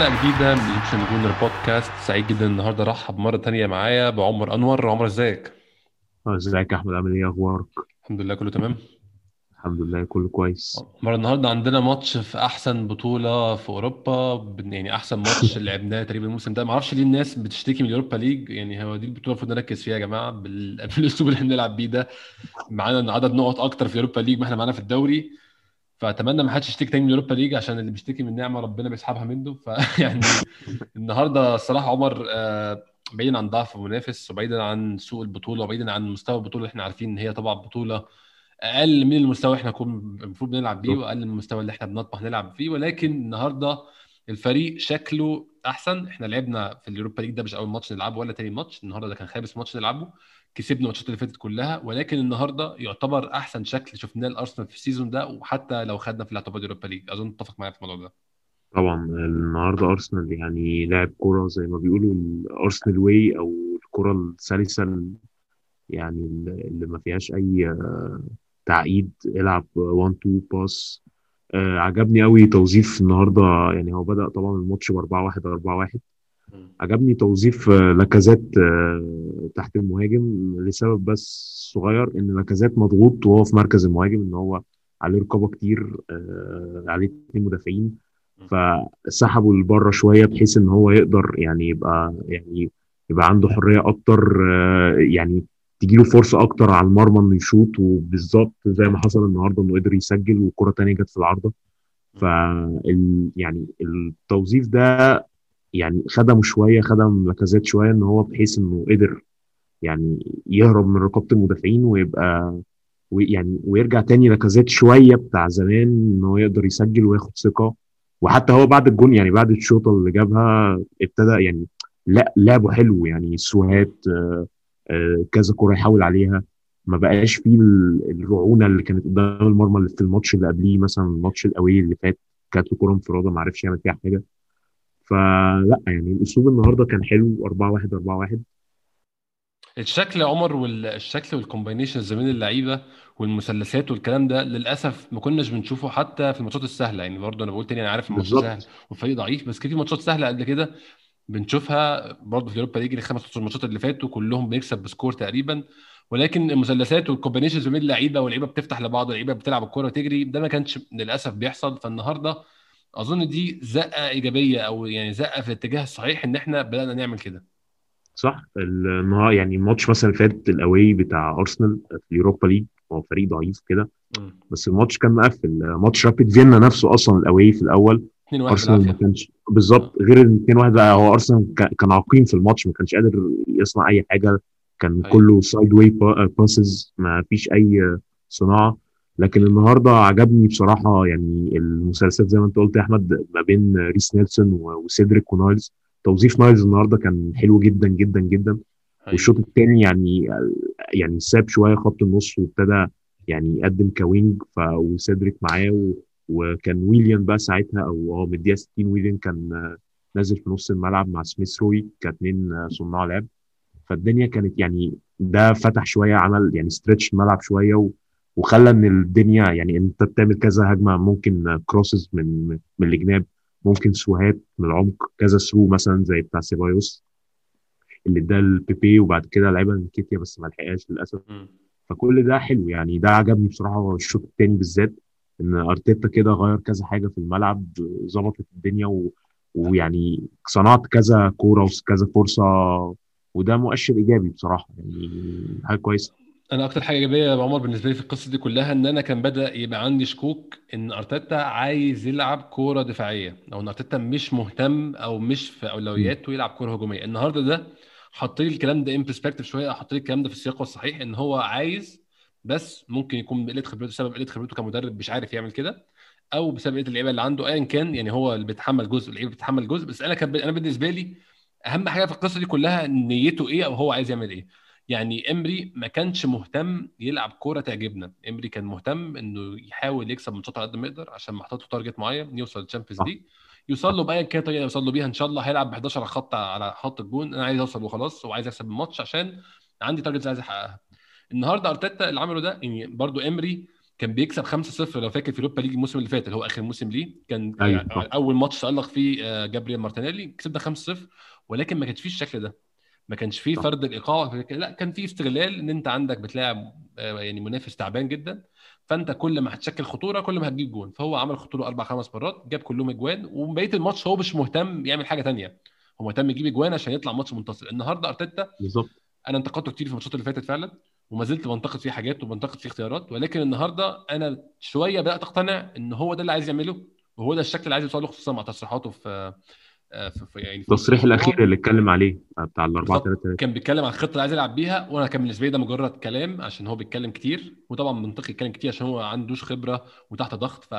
حلقة جديدة من Egyptian Gooner Podcast سعيد جدا النهارده ارحب مرة تانية معايا بعمر أنور. عمر إزيك؟ إزيك يا أحمد؟ عامل إيه؟ أخبارك؟ الحمد لله كله تمام؟ الحمد لله كله كويس. عمر النهارده عندنا ماتش في أحسن بطولة في أوروبا. يعني أحسن ماتش لعبناه تقريبا الموسم ده. معرفش ليه الناس بتشتكي من اليوروبا ليج. يعني هو دي البطولة المفروض نركز فيها يا جماعة. بال- بالأسلوب اللي إحنا بنلعب بيه ده. معانا عدد نقط أكتر في اليوروبا ليج ما إحنا معانا في الدوري. فأتمنى ما حدش يشتكي تاني من اليوروبا ليج عشان اللي بيشتكي من نعمة ربنا بيسحبها منه. فيعني النهارده الصراحة عمر آه، بعيدا عن ضعف المنافس وبعيدا عن سوء البطولة وبعيدا عن مستوى البطولة اللي إحنا عارفين إن هي طبعا بطولة أقل من المستوى إحنا كنا المفروض بنلعب بيه وأقل من المستوى اللي إحنا بنطمح نلعب فيه. ولكن النهارده الفريق شكله أحسن. إحنا لعبنا في اليوروبا ليج ده مش أول ماتش نلعبه ولا تاني ماتش. النهارده ده كان خامس ماتش نلعبه. كسبنا الماتشات اللي فاتت كلها ولكن النهارده يعتبر أحسن شكل شفناه الارسنال في ال season ده وحتى لو خدنا في الاعتبار اليوروبا ليج. أظن تتفق معايا في الموضوع ده. طبعا النهارده أرسنال يعني لعب كوره زي ما بيقولوا ال Arsenal way أو الكوره السلسة ال- يعني اللي ما فيهاش أي تعقيد. العب 1 2 pass آه، عجبني قوي توظيف النهارده يعني هو بدأ طبعا الماتش ب 4 1 4 1 عجبني توظيف آه، لاكازيت آه، تحت المهاجم لسبب بس صغير إن لاكازيت مضغوط وهو في مركز المهاجم إن هو عليه رقابة كتير آه، عليه اتنين مدافعين. فسحبوا لبره شوية بحيث إن هو يقدر يعني يبقى يعني يبقى عنده حرية أكتر آه، يعني تجيله فرصة أكتر على المرمى إنه يشوط وبالظبط زي ما حصل النهارده إنه قدر يسجل وكرة تانية جت في العارضة. ف يعني التوظيف ده يعني خدمه شوية خدم لاكازيت شوية إن هو بحيث إنه قدر يعني يهرب من رقابة المدافعين ويبقى ويعني ويرجع تاني لاكازيت شوية بتاع زمان إن هو يقدر يسجل وياخد ثقة. وحتى هو بعد الجون يعني بعد الشوطة اللي جابها ابتدى يعني لا لعبه حلو يعني سوهات آه، كذا كورة يحاول عليها. ما بقاش فيه ال- الرعونة اللي كانت قدام المرمى اللي في الماتش اللي قبليه مثلا الماتش القوي اللي فات كانت له كورة انفراده ما عرفش يعمل فيها حاجة. فلا يعني الأسلوب النهارده كان حلو 4 1 4 1 الشكل يا عمر والشكل وال combinations بين اللعيبة والمثلثات والكلام ده للأسف ما كناش بنشوفه حتى في الماتشات السهلة. يعني برضه أنا بقول تاني أنا عارف الماتش سهل والفريق ضعيف بس كان في ماتشات سهلة قبل كده بنشوفها برضه في اليوروبا ليج الخمس ماتشات اللي فاتوا كلهم بنكسب ب score تقريبا ولكن المثلثات وال combinations بين اللعيبه واللعيبه بتفتح لبعض واللعيبه بتلعب الكورة وتجري ده ما كانش للأسف بيحصل. فالنهاردة أظن دي زقة إيجابية أو يعني زقة في الاتجاه الصحيح إن إحنا بدأنا نعمل كده. صح. النهار يعني الماتش مثلا اللي فات ال away بتاع أرسنال في اليوروبا ليج هو فريق ضعيف كده. بس الماتش كان مقفل. ماتش رابيد فيينا نفسه أصلا ال away في الأول 2 1 أرسنال ما كانش بالظبط غير ال 2 1 بقى هو أرسنال كا- كان عقيم في الماتش ما كانش قادر يصنع أي حاجة كان أيوه. كله sideway passes ما فيش أي صناعة. لكن النهارده عجبني بصراحة يعني المثلثات زي ما أنت قلت يا أحمد ما بين ريس نيلسون وسيدريك ونايلز. توظيف نايلز النهارده كان حلو جدا جدا جدا. أيوه. والشوط الثاني يعني يعني ساب شوية خط النص وابتدى يعني يقدم ك wing ف وسيدريك معاه. وكان ويليام بقى ساعتها أو هو من الدقيقه 60 ويليام كان نازل في نص الملعب مع سميث روي كاتنين صناع لعب. فالدنيا كانت يعني ده فتح شوية عمل يعني stretch الملعب شوية و... وخلى إن الدنيا يعني أنت بتعمل كذا هجمة ممكن crosses من من الجناب ممكن سوهات من العمق كذا ثرو مثلا زي بتاع سيبايوس اللي اداه لبيبي وبعد كده لعيبه من كيتيا بس ما لحقهاش للأسف. فكل ده حلو يعني ده عجبني بصراحة الشوط الثاني بالذات. إن أرتيتا كده غير كذا حاجة في الملعب ظبطت الدنيا و... ويعني صنعت كذا كورة وكذا فرصة وده مؤشر إيجابي بصراحة يعني حاجة كويسة. أنا أكتر حاجة إيجابية يا عمر بالنسبة لي في القصة دي كلها إن أنا كان بدأ يبقى عندي شكوك إن أرتيتا عايز يلعب كورة دفاعية أو إن أرتيتا مش مهتم أو مش في أولوياته يلعب كورة هجومية. النهارده ده حط لي الكلام ده in perspective شوية حط لي الكلام ده في السياق الصحيح إن هو عايز بس ممكن يكون قله خبرته سبب قلة خبرته كمدرب مش عارف يعمل كده أو بسبب قلة اللعيبة اللي عنده ايا كان يعني هو اللي بيتحمل جزء اللعيبة بتتحمل جزء. بس أنا كان أنا بالنسبة لي أهم حاجة في القصة دي كلها نيته إيه أو هو عايز يعمل إيه. يعني إمري ما كانش مهتم يلعب كورة تعجبنا. إمري كان مهتم إنه يحاول يكسب ماتشات على قد ما يقدر عشان محطوط له target معين يوصل للتشامبيونز. ليج يوصل له بأيا كان طريقة يوصل له بيها إن شاء الله. هيلعب ب 11 خط على خط الجون. أنا عايز أوصل وخلاص وعايز أكسب الماتش عشان عندي targets عايز أحققها. النهارده أرتيتا اللي عمله ده يعني برضو إمري كان بيكسب 5-0 لو فاكر في اوروبا ليج الموسم اللي فات اللي هو آخر موسم ليه. كان أيوة، يعني. أول ماتش تألق فيه آه، جابرييل مارتينيلي كسبنا 5-0 ولكن ما كانش فيه الشكل ده. ما كانش فيه. فرض الإيقاع لا كان فيه استغلال إن أنت عندك بتلاعب آه، يعني منافس تعبان جدا فأنت كل ما هتشكل خطورة كل ما هتجيب جون. فهو عمل خطورة أربع خمس مرات جاب كلهم أجوان وبقية الماتش هو مش مهتم يعمل حاجة تانية. هو مهتم يجيب أجوان عشان يطلع ماتش منتصر. النهارده أرتيتا بالظبط. أنا انتقدته كتير في الماتشات اللي فاتت فعلا. وما زلت بنتقد فيه حاجات وبنتقد فيه اختيارات ولكن النهارده أنا شوية بدأت أقتنع إن هو ده اللي عايز يعمله وهو ده الشكل اللي عايز يوصله خصوصا مع تصريحاته في يعني في التصريح الأخير اللي اتكلم عليه بتاع ال 4 بالظبط. 3 3 كان بيتكلم عن الخطه اللي عايز يلعب بيها وأنا كان بالنسبة لي ده مجرد كلام عشان هو بيتكلم كتير وطبعا منطقي يتكلم كتير عشان هو عندوش خبرة وتحت ضغط ف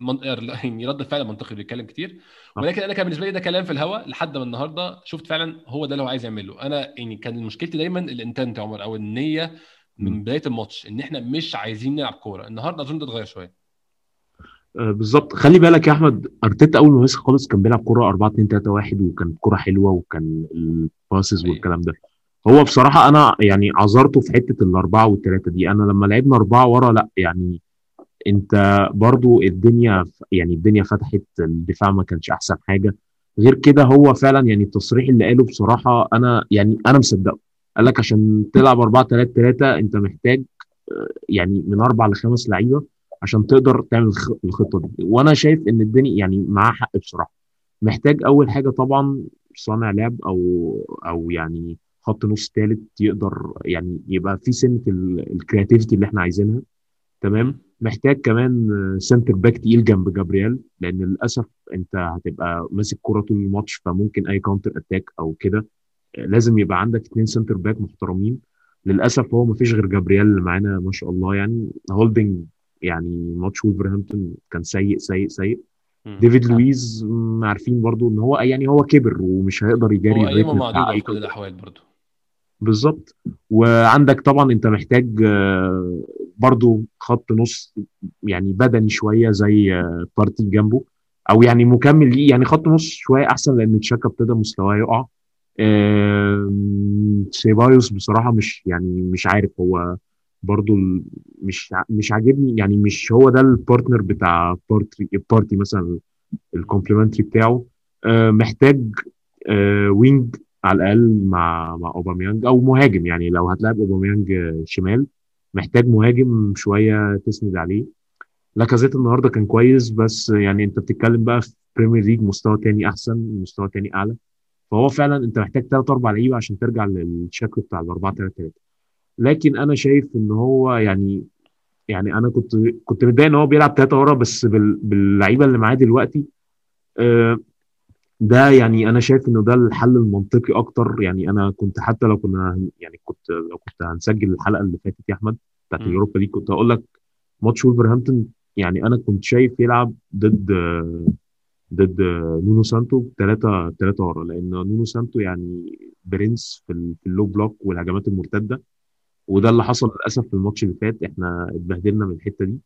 من- يعني رد الفعل منطقي بيتكلم كتير. ولكن أنا كان بالنسبة لي ده كلام في الهواء لحد ما النهارده شفت فعلا هو ده اللي هو عايز يعمله أنا يعني كان مشكلتي دايما ال intent يا عمر أو النية من. بداية الماتش إن إحنا مش عايزين نلعب كورة النهارده اظن ده اتغير شوية آه، بالظبط. خلي بالك يا أحمد أرتيتا أول ما مسك خالص كان بيلعب كورة 4 2 3 1 وكانت كورة حلوة وكان ال passes أيوة. والكلام ده. هو بصراحة أنا يعني عذرته في حتة الأربعة والثلاثه دي. أنا لما لعبنا أربعة ورا لأ يعني أنت برضو الدنيا يعني الدنيا فتحت الدفاع ما كانش أحسن حاجة. غير كده هو فعلا يعني التصريح اللي قاله بصراحة أنا يعني أنا مصدقه. قال لك عشان تلعب 4 3 3 أنت محتاج آه، يعني من أربع لخمس لعيبة عشان تقدر تعمل الخ- الخطة دي. وأنا شايف إن الدنيا يعني معاه حق بصراحة. محتاج أول حاجة طبعا صانع لعب أو أو يعني خط نص ثالث يقدر يعني يبقى في سنة الكرياتيفيتي اللي إحنا عايزينها. تمام؟ محتاج كمان centre back تقيل جنب جابرييل لأن للأسف أنت هتبقى ماسك كرة طول الماتش فممكن أي counter attack أو كده لازم يبقى عندك اثنين centre back محترمين. للأسف هو ما فيش غير جابرييل اللي معانا ما شاء الله يعني. هولدنج يعني ماتش وولفرهامبتون كان سيء سيء سيء. ديفيد لويز عارفين برضو إن هو يعني هو كبر ومش هيقدر يجاري هو معدوده اي في كل. الأحوال برضه بالظبط. وعندك طبعا أنت محتاج آه، برضو خط نص يعني بدني شوية زي آه، بارتي جنبه أو يعني مكمل ليه يعني خط نص شوية أحسن لأن تشاكا ابتدى مستواه يقع. سيبايوس بصراحة مش يعني مش عارف هو برضو مش مش عاجبني يعني مش هو ده ال partner بتاع بارتي بارتي مثلا ال complementary بتاعه. آه، محتاج آه، wing على الأقل مع مع اوباميانج أو مهاجم. يعني لو هتلاعب اوباميانج آه، شمال محتاج مهاجم شوية تسند عليه. لاكازيت النهارده كان كويس بس يعني أنت بتتكلم بقى في بريمير ليج مستوى تاني أحسن مستوى تاني أعلى. فهو فعلا أنت محتاج ثلاث أربع لعيبة عشان ترجع للشكل بتاع الأربعة 3 3 لكن أنا شايف إن هو يعني يعني أنا كنت كنت متضايق إن هو بيلعب ثلاثة ورا بس بال- باللعيبة اللي معاه دلوقتي آه، ده يعني أنا شايف إنه ده الحل المنطقي أكتر يعني أنا كنت حتى لو كنا يعني كنت لو كنت هنسجل الحلقة اللي فاتت يا أحمد بتاعت. اليوروبا دي كنت هقول لك ماتش وولفرهامبتون يعني أنا كنت شايف يلعب ضد ضد نونو سانتو ثلاثة ثلاثة ورا لأن نونو سانتو يعني prince في ال- في ال low block والهجمات المرتدة وده اللي حصل للأسف في الماتش اللي فات. إحنا اتبهدلنا من الحتة دي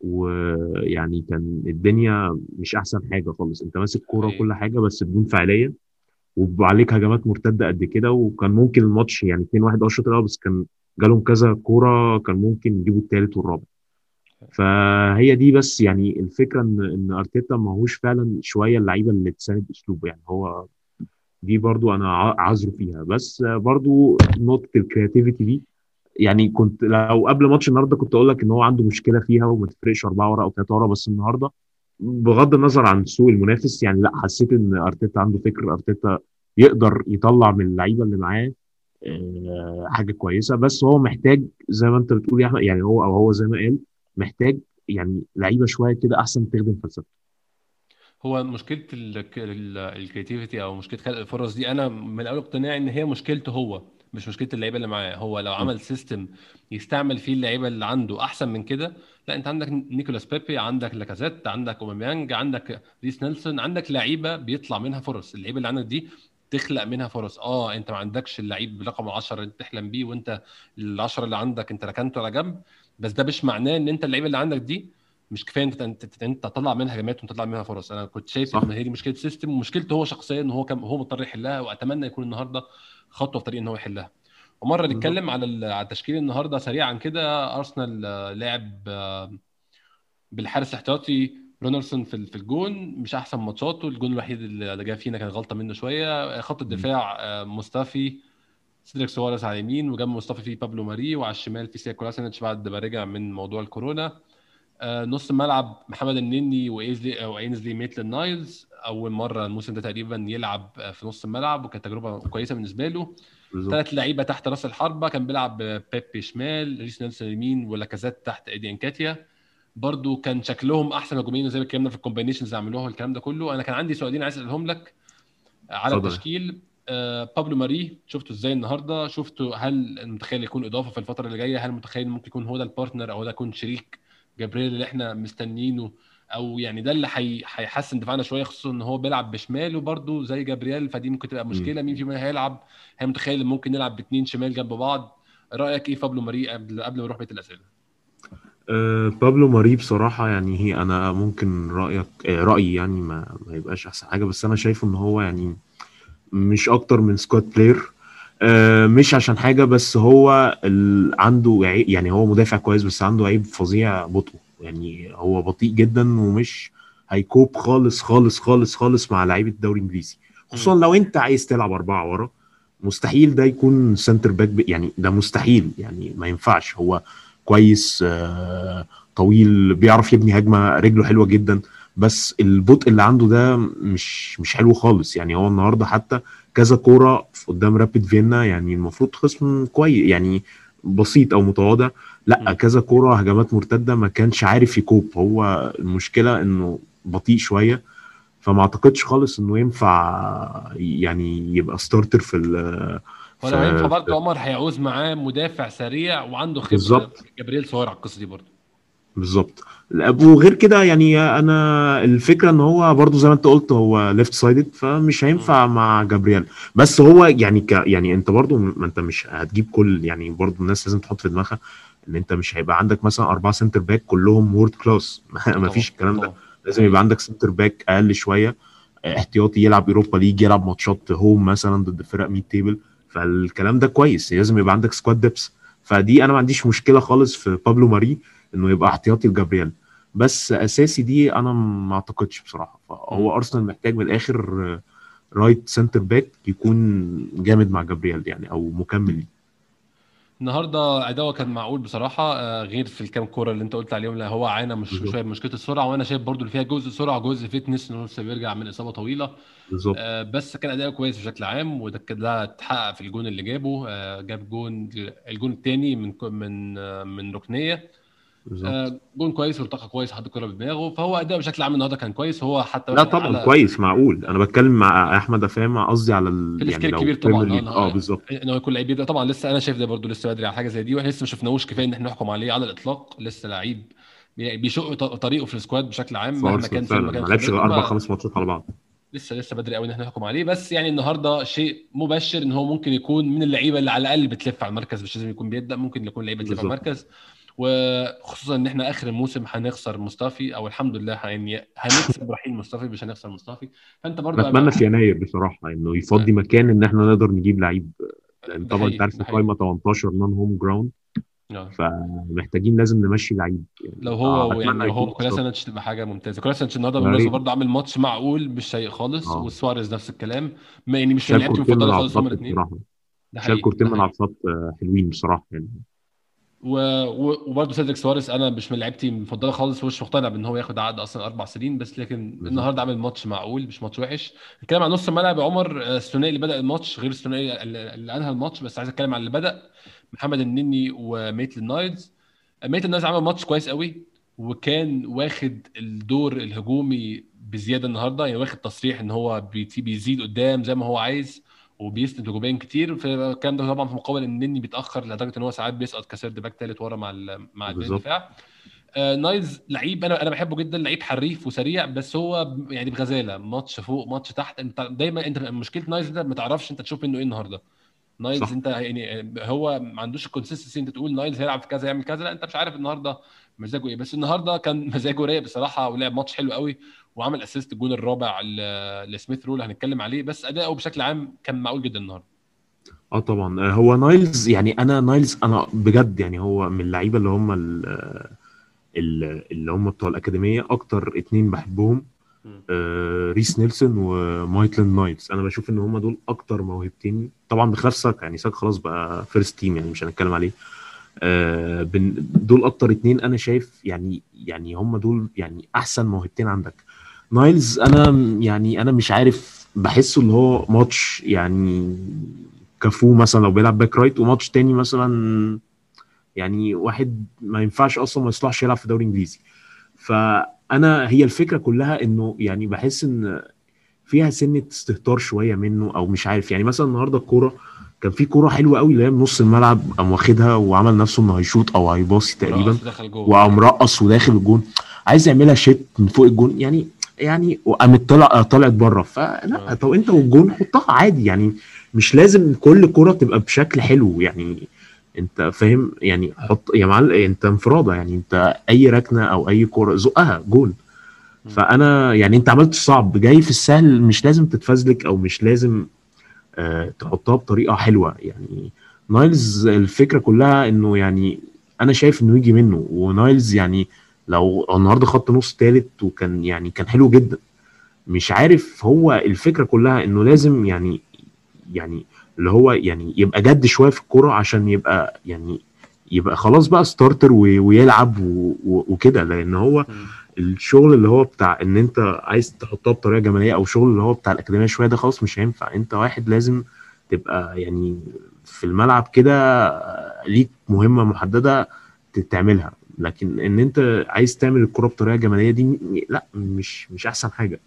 ويعني كان الدنيا مش أحسن حاجة خالص. أنت ماسك حقيقي. وكل حاجة بس بدون فعالية وعليك هجمات مرتدة قد كده. وكان ممكن الماتش يعني 2-1 آه الشوط الأول بس كان جالهم كذا كورة كان ممكن يجيبوا الثالث والرابع. فهي دي بس يعني الفكرة إن إن أرتيتا ماهوش فعلا شوية اللعيبة اللي تساند اسلوبه يعني هو دي برضو أنا عذره فيها. بس برضو نقطة ال creativity دي يعني كنت لو قبل ماتش النهارده كنت أقول لك إن هو عنده مشكلة فيها وما تفرقش أربعة ورا أو ثلاثة ورا بس النهارده بغض النظر عن سوء المنافس يعني لأ حسيت إن أرتيتا عنده فكر أرتيتا يقدر يطلع من اللعيبة اللي معاه آه، حاجة كويسة. بس هو محتاج زي ما أنت بتقول يا أحمد يعني هو أو هو زي ما قال محتاج يعني لعيبة شوية كده أحسن تخدم فلسفته هو مشكلة ال creativity أو مشكلة خلق الفرص دي أنا من الأول اقتناعي إن هي مشكلته هو. مش مشكلة اللعيبة اللي معاه. هو لو عمل system يستعمل فيه اللعيبة اللي عنده أحسن من كده لا أنت عندك نيكولاس بيبي عندك لاكازيت عندك أوباميانج عندك ريس نيلسون عندك لعيبة بيطلع منها فرص. اللعيبة اللي عندك دي تخلق منها فرص. آه أنت ما عندكش اللعيب برقم 10 اللي تحلم بيه وأنت ال10 اللي عندك أنت ركنته على جنب. بس ده مش معناه إن أنت اللعيبة اللي عندك دي مش كفاية انت انت تطلع منها هجمات وتطلع منها فرص. أنا كنت شايف. إن هي دي مشكلة system ومشكلته هو شخصيا إن هو كان هو مضطر يحلها وأتمنى يكون النهارده خطوة في طريق إن هو يحلها. ومرة نتكلم على على التشكيل النهارده سريعا كده. أرسنال آه، لعب آه، بالحارس الاحتياطي رونالدسون في في الجون. مش أحسن ماتشاته. الجون الوحيد اللي جاب فينا كان غلطة منه شوية. خط الدفاع آه، مصطفي. سيدريك سواريز على اليمين. وجنب مصطفي في بابلو ماري. وعلى الشمال في سيا كولاسينيتش بعد ما رجع من موضوع الكورونا. نص الملعب محمد النني وإينزلي أو اينزلي ميتلاند نايلز أول مرة الموسم ده تقريبا يلعب آه، في نص الملعب وكانت تجربة كويسة بالنسبة له. ثلاث لعيبة تحت راس الحربة كان بيلعب بيبي شمال ريس نيلسون يمين ولاكازيت تحت إيدي إنكيتياه. برضو كان شكلهم أحسن هجوميين زي ما اتكلمنا في ال combinations اللي عملوها والكلام ده كله. أنا كان عندي سؤالين عايز أسألهم لك. على اتفضل. التشكيل آه، بابلو ماري شفته إزاي النهارده؟ شفته هل متخيل يكون إضافة في الفترة اللي جاية؟ هل متخيل ممكن يكون هو ده ال partner أو ده يكون شريك جابرييل اللي إحنا مستنيينه أو يعني ده اللي حي- هيحسن دفاعنا شوية خصوصا إن هو بيلعب بشمال وبرده زي جابرييل فدي ممكن تبقى مشكلة مين فيهم هيلعب؟ هي متخيل ممكن نلعب باثنين شمال جنب بعض. رأيك إيه في بابلو ماري قبل قبل ما نروح بيت الأسئلة؟ أه بابلو ماري بصراحة يعني هي أنا ممكن رأيك آه، رأيي يعني ما, ما يبقاش أحسن حاجة بس أنا شايفه إن هو يعني مش أكتر من squad player مش عشان حاجة بس هو ال... عنده عيب يعني هو مدافع كويس بس عنده عيب فظيع بطء يعني هو بطيء جدا ومش هي cope خالص خالص خالص خالص مع لعيبة الدوري الإنجليزي. خصوصا لو أنت عايز تلعب أربعة ورا مستحيل ده يكون centre back ب... يعني ده مستحيل. يعني ما ينفعش. هو كويس آه، طويل بيعرف يبني هجمة رجله حلوة جدا. بس البطء اللي عنده ده مش مش حلو خالص. يعني هو النهارده حتى كذا كورة قدام رابيد فيينا يعني المفروض خصم كويس يعني بسيط أو متواضع. لأ. كذا كورة هجمات مرتدة ما كانش عارف ي cope. هو المشكلة إنه بطيء شوية فما أعتقدش خالص إنه ينفع يعني يبقى starter في ال ولو ف- هينفع برضه عمر هيعوز معاه مدافع سريع وعنده خبرة. بالظبط. جابرييل صغير على القصة دي برضه. بالظبط. وغير كده يعني أنا الفكرة إن هو برضو زي ما أنت قلت هو left sided فمش هينفع مع جابرييل. بس هو يعني ك يعني أنت برضو ما أنت مش هتجيب كل يعني برضو الناس لازم تحط في دماغها إن أنت مش هيبقى عندك مثلا أربعة centre back كلهم world class ما فيش الكلام ده. لازم يبقى عندك centre back أقل شوية احتياطي يلعب أوروبا ليج يلعب ماتشات home مثلا ضد فرق mid table فالكلام ده كويس لازم يبقى عندك squad depth فدي أنا ما عنديش مشكلة خالص في بابلو ماري إنه يبقى احتياطي لجابرييل. بس أساسي دي أنا ما أعتقدش بصراحة. فهو أرسنال محتاج من الآخر right centre back يكون جامد مع جابرييل يعني أو مكمل. ليه. النهارده اداؤه كان معقول بصراحة آه، غير في الكام كورة اللي أنت قلت عليهم. لا هو عانى مش. شوية بمشكله السرعة وأنا شايف برضو اللي فيها جزء سرعة جزء fitness انه لسه بيرجع من إصابة طويلة. بالظبط. آه، بس كان اداؤه كويس بشكل عام وده كده ده اتحقق في الجون اللي جابه. آه، جاب جون الجون الثاني من من آه، من ركنية. بالظبط. آه، جون كويس وارتقى كويس حط الكوره بدماغه فهو اداؤه بشكل عام النهارده كان كويس هو حتى لا طبعا أعلى- كويس معقول. أنا بتكلم مع أحمد افهم قصدي على ال... في يعني الكبير طبعا League. آه بالظبط. إن هو يكون لعيب يبدا طبعا لسه أنا شايف ده برضو لسه بدري على حاجة زي دي وإحنا لسه ما شفناهوش كفاية إن إحنا نحكم عليه على الإطلاق لسه لعيب بي- بيشق طريقه في السكواد بشكل عام مهما كان ما لعبش غير أربع خمس ماتشات على بعض. لسه لسه بدري قوي ان إحنا نحكم عليه بس يعني النهارده شيء مبشر إن هو ممكن يكون من اللعيبة اللي على الأقل بتلف على المركز مش لازم يكون بيبدأ ممكن يكون لعيبة تلف على. المركز. وخصوصا إن إحنا آخر الموسم هنخسر مصطفي أو الحمد لله يعني هنكسب رحيل مصطفي مش هنخسر مصطفي. فأنت برضه نتمنى في يناير بصراحة إنه يفضي مكان إن إحنا نقدر نجيب لعيب. لأن طبعا أنت عارف القايمه 18 non home grown آه. فمحتاجين لازم نمشي لعيب يعني لو هو يعني لو هو. كولاسينيتش تبقى حاجة ممتازة كولاسينيتش النهارده بالمناسبة. برضه عامل ماتش معقول مش سيء خالص آه. وسواريز نفس الكلام ما يعني مش من لعيبتي المفضلة خالص هما الخط الاثنين شال كورتين من. على الخط آه، حلوين بصراحة يعني و... و... وبرضه سيدريك سواريز أنا مش من لعيبتي المفضلة خالص ومش مقتنع بإن هو ياخد عقد أصلا أربع سنين بس لكن. النهارده عامل ماتش معقول مش ماتش وحش الكلام عن نص الملعب يا عمر الثنائي اللي بدأ الماتش غير الثنائي اللي انهى الماتش بس عايز أتكلم عن اللي بدأ محمد النني وميتلاند نايلز. ميتلاند نايلز عمل ماتش كويس قوي وكان واخد الدور الهجومي بزيادة النهارده يعني واخد تصريح إن هو بيزيد قدام زي ما هو عايز وبيسند هجوميا كتير. فالكلام ده طبعا في مقابل إن النني بيتأخر لدرجة إن هو ساعات بيسقط ك third back ثالث ورا مع ال- مع. الدفاع آه، نايلز لعيب أنا أنا بحبه جدا لعيب حريف وسريع بس هو يعني بغزالة. ماتش فوق ماتش تحت. أنت دايما أنت مشكلة نايلز ده ما تعرفش أنت تشوف منه إيه النهارده. نايلز صح. انت يعني هو ما عندوش ال consistency انت تقول نايلز هيلعب في كذا يعمل كذا لا انت مش عارف النهارده مزاجه إيه بس النهارده كان مزاجه رايق بصراحة ولعب ماتش حلو قوي وعمل assist الجون الرابع لسميث رو هنتكلم عليه بس أداؤه بشكل عام كان معقول جدا النهارده آه طبعا آه، هو نايلز يعني أنا نايلز أنا بجد يعني هو من اللعيبة اللي هم ال- ال- اللي هم بتوع الأكاديمية أكتر اتنين بحبهم. آه، ريس نيلسون ومايتلاند نايلز أنا بشوف إن هم دول أكتر موهبتين. طبعا بخلاف ساكا يعني ساكا خلاص بقى first team يعني مش هنتكلم عليه. آه، دول أكتر اتنين أنا شايف يعني يعني هم دول يعني أحسن موهبتين عندك. نايلز أنا يعني أنا مش عارف بحسه اللي هو ماتش يعني كافو مثلا لو بيلعب back right وماتش تاني مثلا يعني واحد ما ينفعش أصلا ما يصلحش يلعب في دوري إنجليزي. فانا هي الفكرة كلها إنه يعني بحس إن فيها سنة استهتار شوية منه أو مش عارف. يعني مثلا النهارده الكورة كان في كورة حلوة قوي اللي هي من نص الملعب قام واخدها وعمل نفسه إنه هيشوط أو هيباصي تقريبا رقص وقام مرقص وداخل الجون. عايز يعملها chip من فوق الجون يعني يعني وقامت طلع طلعت بره. فلا آه. طب أنت والجون حطها عادي. يعني مش لازم كل كرة تبقى بشكل حلو. يعني انت فاهم؟ يعني حط يا معلم انت انفراده يعني انت اي ركنة أو اي كرة زقها جون. فأنا يعني انت عملت الصعب جاي في السهل مش لازم تتفزلك أو مش لازم آه تحطها بطريقة حلوة. يعني نايلز الفكرة كلها انه يعني أنا شايف انه يجي منه. ونايلز يعني لو النهارده خد نص تالت وكان يعني كان حلو جدا. مش عارف هو الفكرة كلها انه لازم يعني يعني اللي هو يعني يبقى جد شوية في الكورة عشان يبقى يعني يبقى خلاص بقى starter ويلعب وكده. لأن هو. الشغل اللي هو بتاع إن أنت عايز تحطها بطريقة جمالية أو الشغل اللي هو بتاع الأكاديمية شوية ده خلاص مش هينفع. أنت واحد لازم تبقى يعني في الملعب كده ليك مهمة محددة تعملها. لكن إن أنت عايز تعمل الكره بطريقة جمالية دي لأ مش مش أحسن حاجة.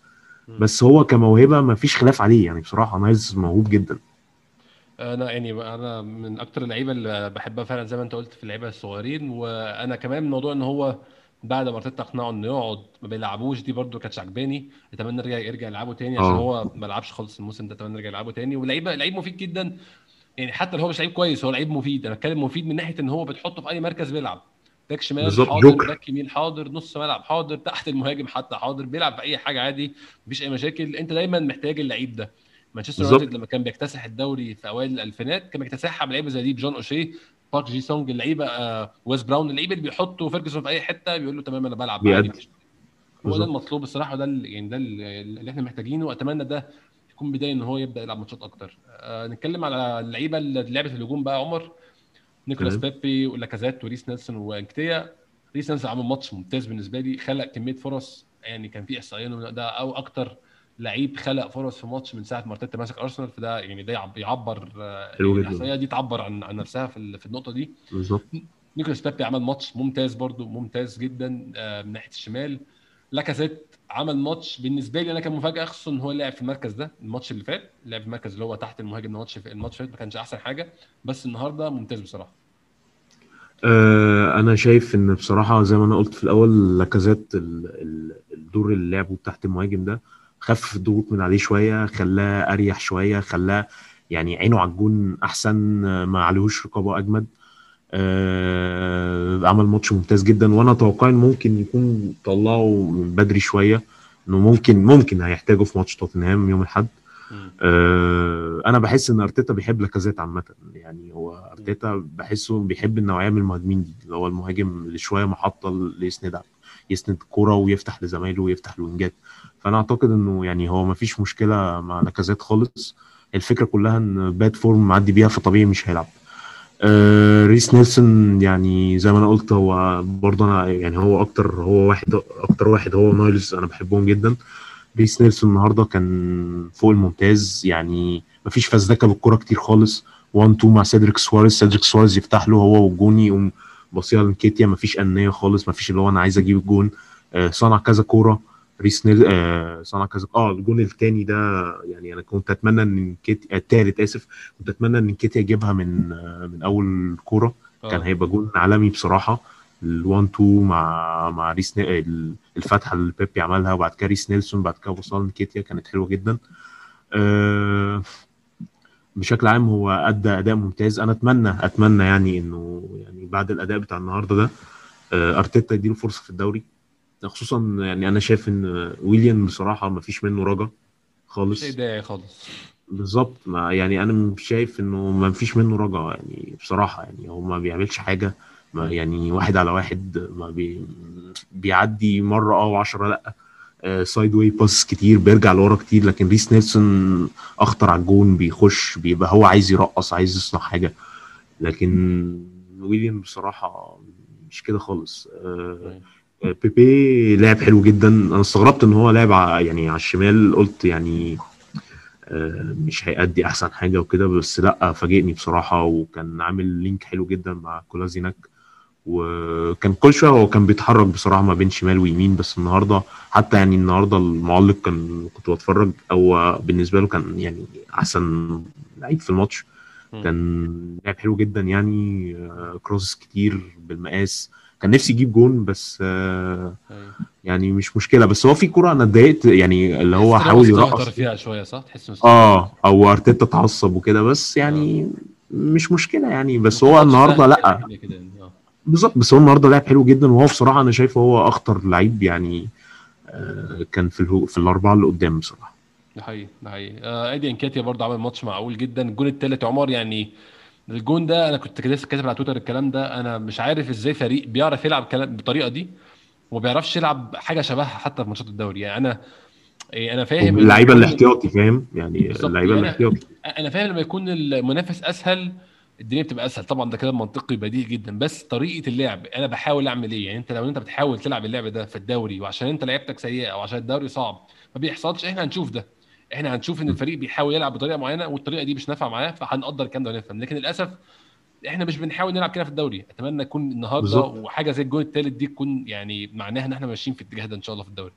بس هو كموهبة ما فيش خلاف عليه يعني بصراحة. نايلز موهوب جدا. أنا يعني أنا من أكتر اللعيبة اللي بحبها فعلا زي ما أنت قلت في اللعيبة الصغيرين وأنا كمان موضوع إن هو بعد ما أرتيتا اقنعه إنه يقعد ما بيلعبوش دي برده كانتش عجباني أتمنى يرجع يرجع يلعبه تاني عشان آه. هو ما لعبش خالص الموسم ده أتمنى يرجع يلعبه تاني. ولعيبة لعيب مفيد جدا. يعني حتى لو هو مش لعيب كويس هو لعيب مفيد. أنا بتكلم مفيد من ناحية إن هو بتحطه في أي مركز بيلعب. باك شمال بالظبط حاضر جوكر. باك يمين حاضر نص ملعب حاضر تحت المهاجم حتى حاضر بيلعب في أي حاجة عادي مفيش أي مشاكل. أنت دايما محتاج اللعيب ده. مانشستر يونايتد لما كان بيكتسح الدوري في أوائل الألفينات كان بيكتسحها بلعيبه زي دي جون أوشي بارك جي سونج اللعيبة آه ويس براون اللعيبة اللي بيحطوا فيرجسون في أي حتة بيقول له تمام أنا بلعب عادي. هو ده المطلوب الصراحة وده يعني ده اللي إحنا محتاجينه وأتمنى ده يكون بداية إن هو يبدأ يلعب ماتشات أكتر. آه نتكلم على اللعيبة اللي لعبت الهجوم بقى عمر. نيكولاس بيبي ولاكازيت وريس نيلسون وإنكتيا. ريس نيلسون عمل ماتش ممتاز بالنسبة لي خلق كمية فرص يعني كان في إحصائية ده أو أكتر لعيب خلق فرص في ماتش من ساعة ما أرتيتا ماسك أرسنال فده يعني ده يعب- يعبر آه، يعني الإحصائية دي. تعبر عن عن نفسها في ال- في النقطة دي. بالظبط. نيكولاس بيبي عمل ماتش ممتاز برضو ممتاز جدا آه، من ناحية الشمال. لاكازيت عمل ماتش بالنسبة لي أنا كان مفاجاه خصوصا إن هو لعب في المركز ده الماتش اللي فات لعب في المركز اللي هو تحت المهاجم الماتش الماتش اللي فات ما كانش أحسن حاجة بس النهارده ممتاز بصراحة. آه، أنا شايف إن بصراحة زي ما أنا قلت في الأول لاكازيت ال- ال- الدور اللي لعبه تحت المهاجم ده خفف الضغوط من عليه شوية خلاه أريح شوية خلاه يعني عينه على الجون أحسن ما عليهوش رقابة أجمد. آه، عمل ماتش ممتاز جدا وأنا أتوقع ممكن يكون طلعه بدري شوية إنه ممكن ممكن هيحتاجه في ماتش توتنهام يوم الأحد. آه، أنا بحس إن أرتيتا بيحب لاكازيت عامة يعني هو أرتيتا بحسه بيحب النوعية من المهاجمين دي اللي هو المهاجم اللي شوية محطة اللي يسند يسند كورة ويفتح لزمايله ويفتح ال wingات. فانا اعتقد انه يعني هو ما فيش مشكلة مع لاكازيت خالص. الفكرة كلها ان bad form معدي بيها فطبيعي مش هيلعب. آه ريس نيلسون يعني زي ما أنا قلت هو برضه أنا يعني هو أكتر هو واحد أكتر واحد هو نايلز أنا بحبهم جدا. ريس نيلسون النهارده كان فوق الممتاز يعني مفيش فزلكة بالكورة كتير خالص. 1 2 مع سيدريك سواريز سيدريك سواريز يفتح له هو والجون يقوم باصيها لنكيتيا مفيش انيه خالص مفيش اللي هو أنا عايز أجيب الجون آه صنع كذا كورة. ريس نيل آه صنع كذا آه الجون الثاني ده يعني أنا كنت أتمنى إن نكيتيا آه الثالث آسف كنت أتمنى إن نكيتيا يجيبها من آه من أول كورة. كان آه هيبقى جون عالمي بصراحة ال1 2 مع مع ريس ني- ال- الفتحة اللي بيبي عملها وبعد كده ريس نيلسون بعد كده وصل نكيتيا كانت حلوة جدا. آه، بشكل عام هو أدى أداء ممتاز. أنا أتمنى أتمنى يعني إنه يعني بعد الأداء بتاع النهارده ده آه، أرتيتا يديله فرصة في الدوري. خصوصا يعني أنا شايف إن ويليام بصراحة ما فيش منه رجا خالص. داعي خالص. بالظبط. ما يعني أنا مش شايف إنه ما فيش منه رجعه يعني بصراحة يعني هو ما بيعملش حاجة. ما. يعني واحد على واحد ما بي بيعدي مرة آه و10 لأ. sideway pass كتير بيرجع لورا كتير. لكن ريس نيلسون أخطر على الجون بيخش بيبقى هو عايز يرقص عايز يصنع حاجة. لكن ويليام بصراحة مش كده خالص. آه، بيبي لعب حلو جدا. أنا استغربت إن هو لعب ع- يعني على الشمال. قلت يعني آه، مش هيأدي أحسن حاجة وكده بس لأ فاجئني بصراحة. وكان عامل link حلو جدا مع كولازيناك وكان كل شوية هو كان بيتحرك بصراحة ما بين شمال ويمين. بس النهارده حتى يعني النهارده المعلق كان كنت بتفرج. أو بالنسبة له كان يعني أحسن لعيب في الماتش. كان لعب حلو جدا يعني آه، كروسز كتير بالمقاس. كان نفسي يجيب جون بس آه، أيوة. يعني مش مشكلة. بس هو في كورة أنا اتضايقت يعني اللي هو حاول يرقص فيها شوية صح؟ تحس آه أو أرتيتا اتعصب وكده بس يعني مش مشكلة يعني. بس هو النهارده لأ. يعني. آه. بالظبط. بس هو النهارده لعب حلو جدا وهو بصراحة أنا شايفه هو أخطر لعيب يعني آه كان في الهو في الأربعة اللي قدام بصراحة. ده حقيقي ده حقيقي. آه ايدي انكاتيا برضه عمل ماتش معقول جدا. الجون الثالث عمر يعني الجون ده أنا كنت لسه كاتب على تويتر الكلام ده أنا مش عارف إزاي فريق بيعرف يلعب كلام بالطريقة دي وما بيعرفش يلعب حاجة شبهها حتى في ماتشات الدوري. يعني أنا إيه، أنا فاهم اللعيبه يكون- الاحتياطي فاهم؟ يعني. اللعيبة يعني الاحتياطي. أنا فاهم لما يكون المنافس أسهل الدنيا بتبقى أسهل. طبعا ده كلام منطقي بديهي جدا بس طريقة اللعب أنا بحاول أعمل إيه؟ يعني أنت لو أنت بتحاول تلعب اللعب ده في الدوري وعشان أنت لعبتك سيئة أو عشان الدوري صعب ما بيحصلش إحنا هنشوف ده. إحنا هنشوف إن الفريق بيحاول يلعب بطريقة معينة والطريقة دي مش نافعة معاه فهنقدر الكلام ده ونفهم لكن للأسف إحنا مش بنحاول نلعب كده في الدوري. أتمنى يكون النهارده بالظبط. وحاجة زي الجون الثالث دي تكون يعني معناها إن إحنا ماشيين في الاتجاه ده إن شاء الله في الدوري.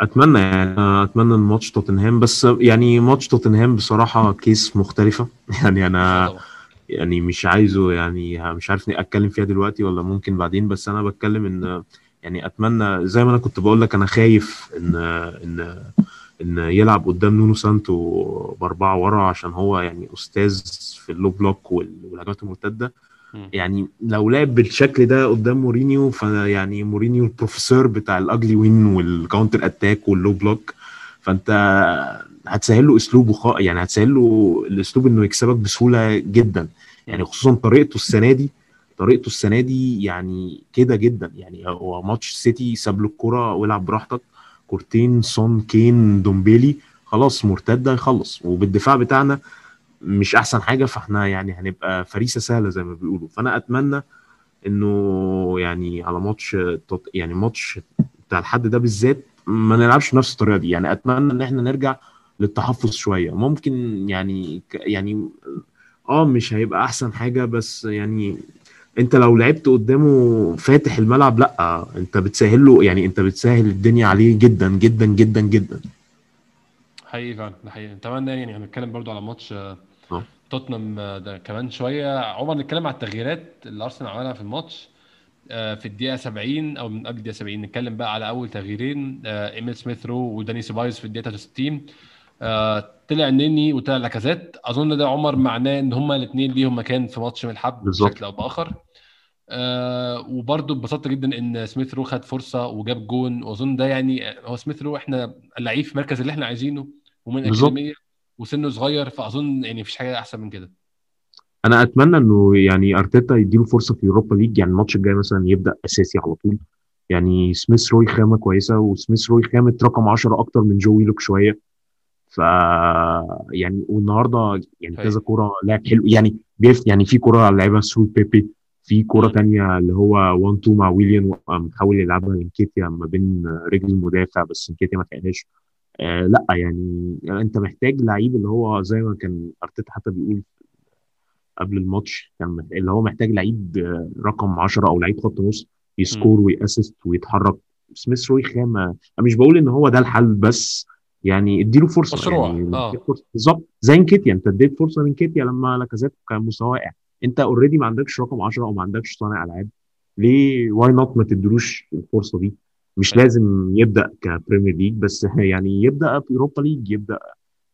أتمنى يعني أتمنى إن ماتش توتنهام بس يعني ماتش توتنهام بصراحة case مختلفة. يعني أنا يعني مش عايزه يعني مش عارف أتكلم فيها دلوقتي ولا ممكن بعدين بس أنا بتكلم إن يعني أتمنى زي ما أنا كنت بقول لك أنا خايف إن إن إن يلعب قدام نونو سانتو بأربعة ورا عشان هو يعني أستاذ في ال low block وال- والهجمات المرتدة. يعني لو لعب بالشكل ده قدام مورينيو فيعني مورينيو البروفيسور بتاع ال ugly win وال counter attack وال low block فأنت هتسهل له أسلوبه خ... يعني هتسهل له الأسلوب إنه يكسبك بسهولة جدا يعني. خصوصا طريقته السنة دي طريقته السنة دي يعني كده جدا يعني هو ماتش سيتي ساب له الكوره والعب براحتك كورتين سون كين ندومبيلي خلاص مرتدة يخلص. وبالدفاع بتاعنا مش أحسن حاجة فإحنا يعني هنبقى فريسة سهلة زي ما بيقولوا. فأنا أتمنى إنه يعني على ماتش يعني ماتش بتاع الحد ده بالذات ما نلعبش بنفس الطريقة دي. يعني أتمنى إن إحنا نرجع للتحفظ شوية. ممكن يعني يعني آه مش هيبقى أحسن حاجة بس يعني انت لو لعبت قدامه فاتح الملعب لا انت بتسهل له يعني انت بتسهل الدنيا عليه جدا جدا جدا جدا. حقيقي فعلا ده حقيقي. نتمنى يعني هنتكلم برضو على ماتش آه، آه. توتنهام آه، ده كمان شوية. عمر نتكلم على التغييرات اللي أرسنال عملها في الماتش آه، في الدقيقة 70 أو من قبل الدقيقة 70 نتكلم بقى على أول تغييرين آه، إيميل سميث رو وداني سيبايوس في الدقيقة 63 آه، طلع نني وطلع لاكازيت. أظن ده عمر معناه إن هما الاثنين ليهم مكان في ماتش من الحب بالظبط. بشكل أو بآخر. آه وبرضه اتبسطت جدا إن سميث رو خد فرصة وجاب جون. وأظن ده يعني هو سميث رو إحنا اللعيب في المركز اللي إحنا عايزينه ومن. اكاديميه وسنه صغير فأظن يعني مفيش حاجة أحسن من كده. أنا أتمنى إنه يعني أرتيتا يديله فرصة في اليوروبا ليج. يعني الماتش الجاي مثلا يبدأ أساسي على طول. يعني سميث روي خامة كويسة وسميث روي خامة رقم 10 أكتر من جو ويلوك شوية. ف يعني والنهاردة يعني طيب. كذا كوره لعب حلو. يعني بيـ يعني في كوره لعبها سرو بيبي. في مم. تانية اللي هو 1 2 مع ويليان وقام حاول يلعبها لنكيتيا ما بين رجل المدافع بس نكيتيا ما تلحقهاش آه لأ يعني أنت محتاج لعيب اللي هو زي ما كان أرتيتا حتى بيقول قبل الماتش كان اللي هو محتاج لعيب آه، رقم 10 أو لعيب خط نص ي score وي assist ويتحرك. سميث روي خامة. أنا مش بقول إن هو ده الحل بس يعني اديله فرصة مشروع، يعني فرصة. بالظبط. زي انكيتيا أنت اديت فرصة لانكيتيا لما لاكازيت كان مستواه واقع. انت already ما عندكش رقم 10 أو ما عندكش صانع ألعاب ليه؟ why not ما تديلوش الفرصة دي؟ مش أيوة. لازم يبدأ ك Premier League بس يعني يبدأ في اوروبا ليج يبدأ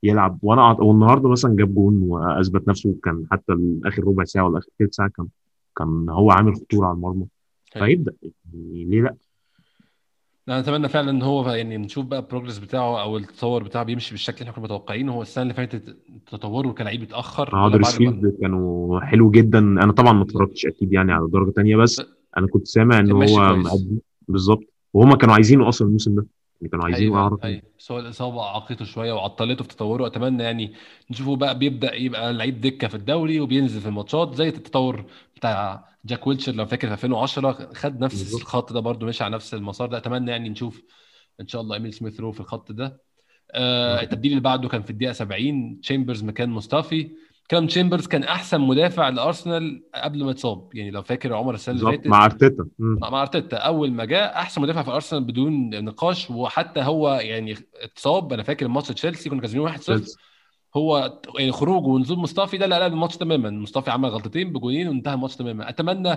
يلعب. وأنا والنهاردة مثلا جاب جون وأثبت نفسه كان حتى اخر ربع ساعة ولا آخر ثلث ساعة كان كان هو عامل خطورة على المرمى. أيوة. فيبدأ يعني ليه لأ؟ أنا أتمنى فعلا إن هو يعني نشوف بقى البروجرس بتاعه أو التطور بتاعه بيمشي بالشكل اللي إحنا كنا متوقعينه. هو السنة اللي فاتت تطوره كلاعب اتأخر. ما هدرسفيلد كانوا حلو جدا. أنا طبعا ما اتفرجتش أكيد يعني على درجة تانية بس أنا كنت سامع إن هو بالظبط. وهما كانوا عايزينه أصلا الموسم ده. يعني كانوا عايزينه أيوه اعرف أيوه. بس هو الإصابة عاقته شوية وعطلته في تطوره. أتمنى يعني نشوفه بقى بيبدأ يبقى لعيب دكة في الدوري وبينزل في الماتشات زي التطور بتاع جاك ويلشر لو فاكر في 2010 خد نفس بالظبط. الخط ده برضو ماشي على نفس المسار ده. أتمنى يعني نشوف إن شاء الله إيميل سميث رو في الخط ده. آه التبديل اللي بعده كان في الدقيقة 70 تشامبرز مكان مصطفي. كان تشامبرز كان أحسن مدافع لأرسنال قبل ما يتصاب يعني لو فاكر عمر السنة اللي فاتت مع أرتيتا. مع أرتيتا. أول ما جاء أحسن مدافع في أرسنال بدون نقاش وحتى هو يعني اتصاب. أنا فاكر ماتش تشيلسي كنا كاسبين 1-0 تشيلسي. هو يعني خروجه ونزول مصطفي ده لا لا الماتش تماما. مصطفي عمل غلطتين بجونين وانتهى الماتش تماما. أتمنى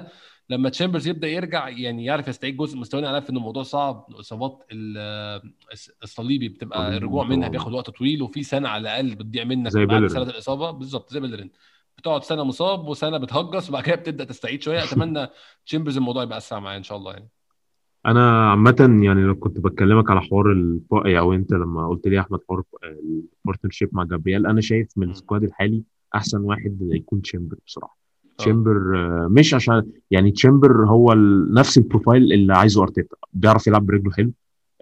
لما تشامبرز يبدأ يرجع يعني يعرف يستعيد جزء مستواه أنا عارف ان الموضوع صعب. إصابات ال- الصليبي بتبقى الرجوع منها بياخد وقت طويل وفي سنة على الأقل بتضيع منك زي بعد سنة الإصابة. بالظبط زي بيلرين. بتقعد سنة مصاب وسنة بتهجس وبعد كده بتبدأ تستعيد شوية. أتمنى تشامبرز الموضوع يبقى أسرع معاه إن شاء الله يعني. أنا عامه يعني لو كنت بكلمك على حوار الف... أو أنت لما قلت لي يا أحمد حوار ال partnership مع جابرييل أنا شايف من. ال squad الحالي أحسن واحد يكون تشامبر بصراحة. آه. تشامبر مش عشان يعني تشامبر هو نفس ال profile اللي عايزه أرتيتا بيعرف يلعب برجله حلو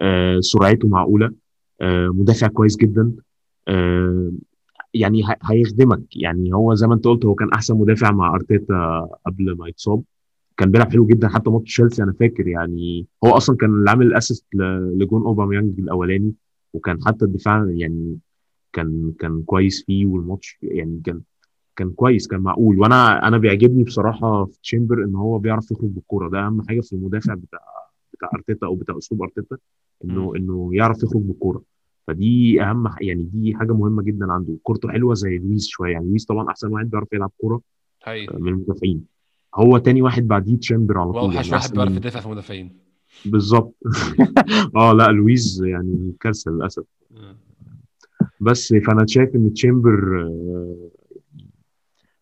آه، سرعته معقولة آه، مدافع كويس جدا آه، يعني هيخدمك. يعني هو زي ما أنت قلت هو كان أحسن مدافع مع أرتيتا قبل ما يتصاب. كان بيلعب حلو جدا حتى ماتش تشيلسي أنا فاكر يعني هو أصلا كان اللي عامل ال assist لجون أوباميانج الأولاني وكان حتى الدفاع يعني كان كان كويس فيه والماتش يعني كان كان كويس كان معقول. وأنا أنا بيعجبني بصراحة في تشامبر إن هو بيعرف يخرج بالكورة. ده أهم حاجة في المدافع بتاع بتاع أرتيتا أو بتاع أسلوب أرتيتا انه. إنه يعرف يخرج بالكورة. فدي أهم يعني دي حاجة مهمة جدا عنده. كورته حلوة زي لويس شوية. يعني لويس طبعا أحسن واحد بيعرف يلعب كورة من المدافعين. هو تاني واحد بعديه تشامبر على طول واوحش يعني واحد بيعرف يدافع في المدافعين بالظبط. آه لا لويس يعني كارثة للأسف. بس فأنا شايف إن تشامبر آه،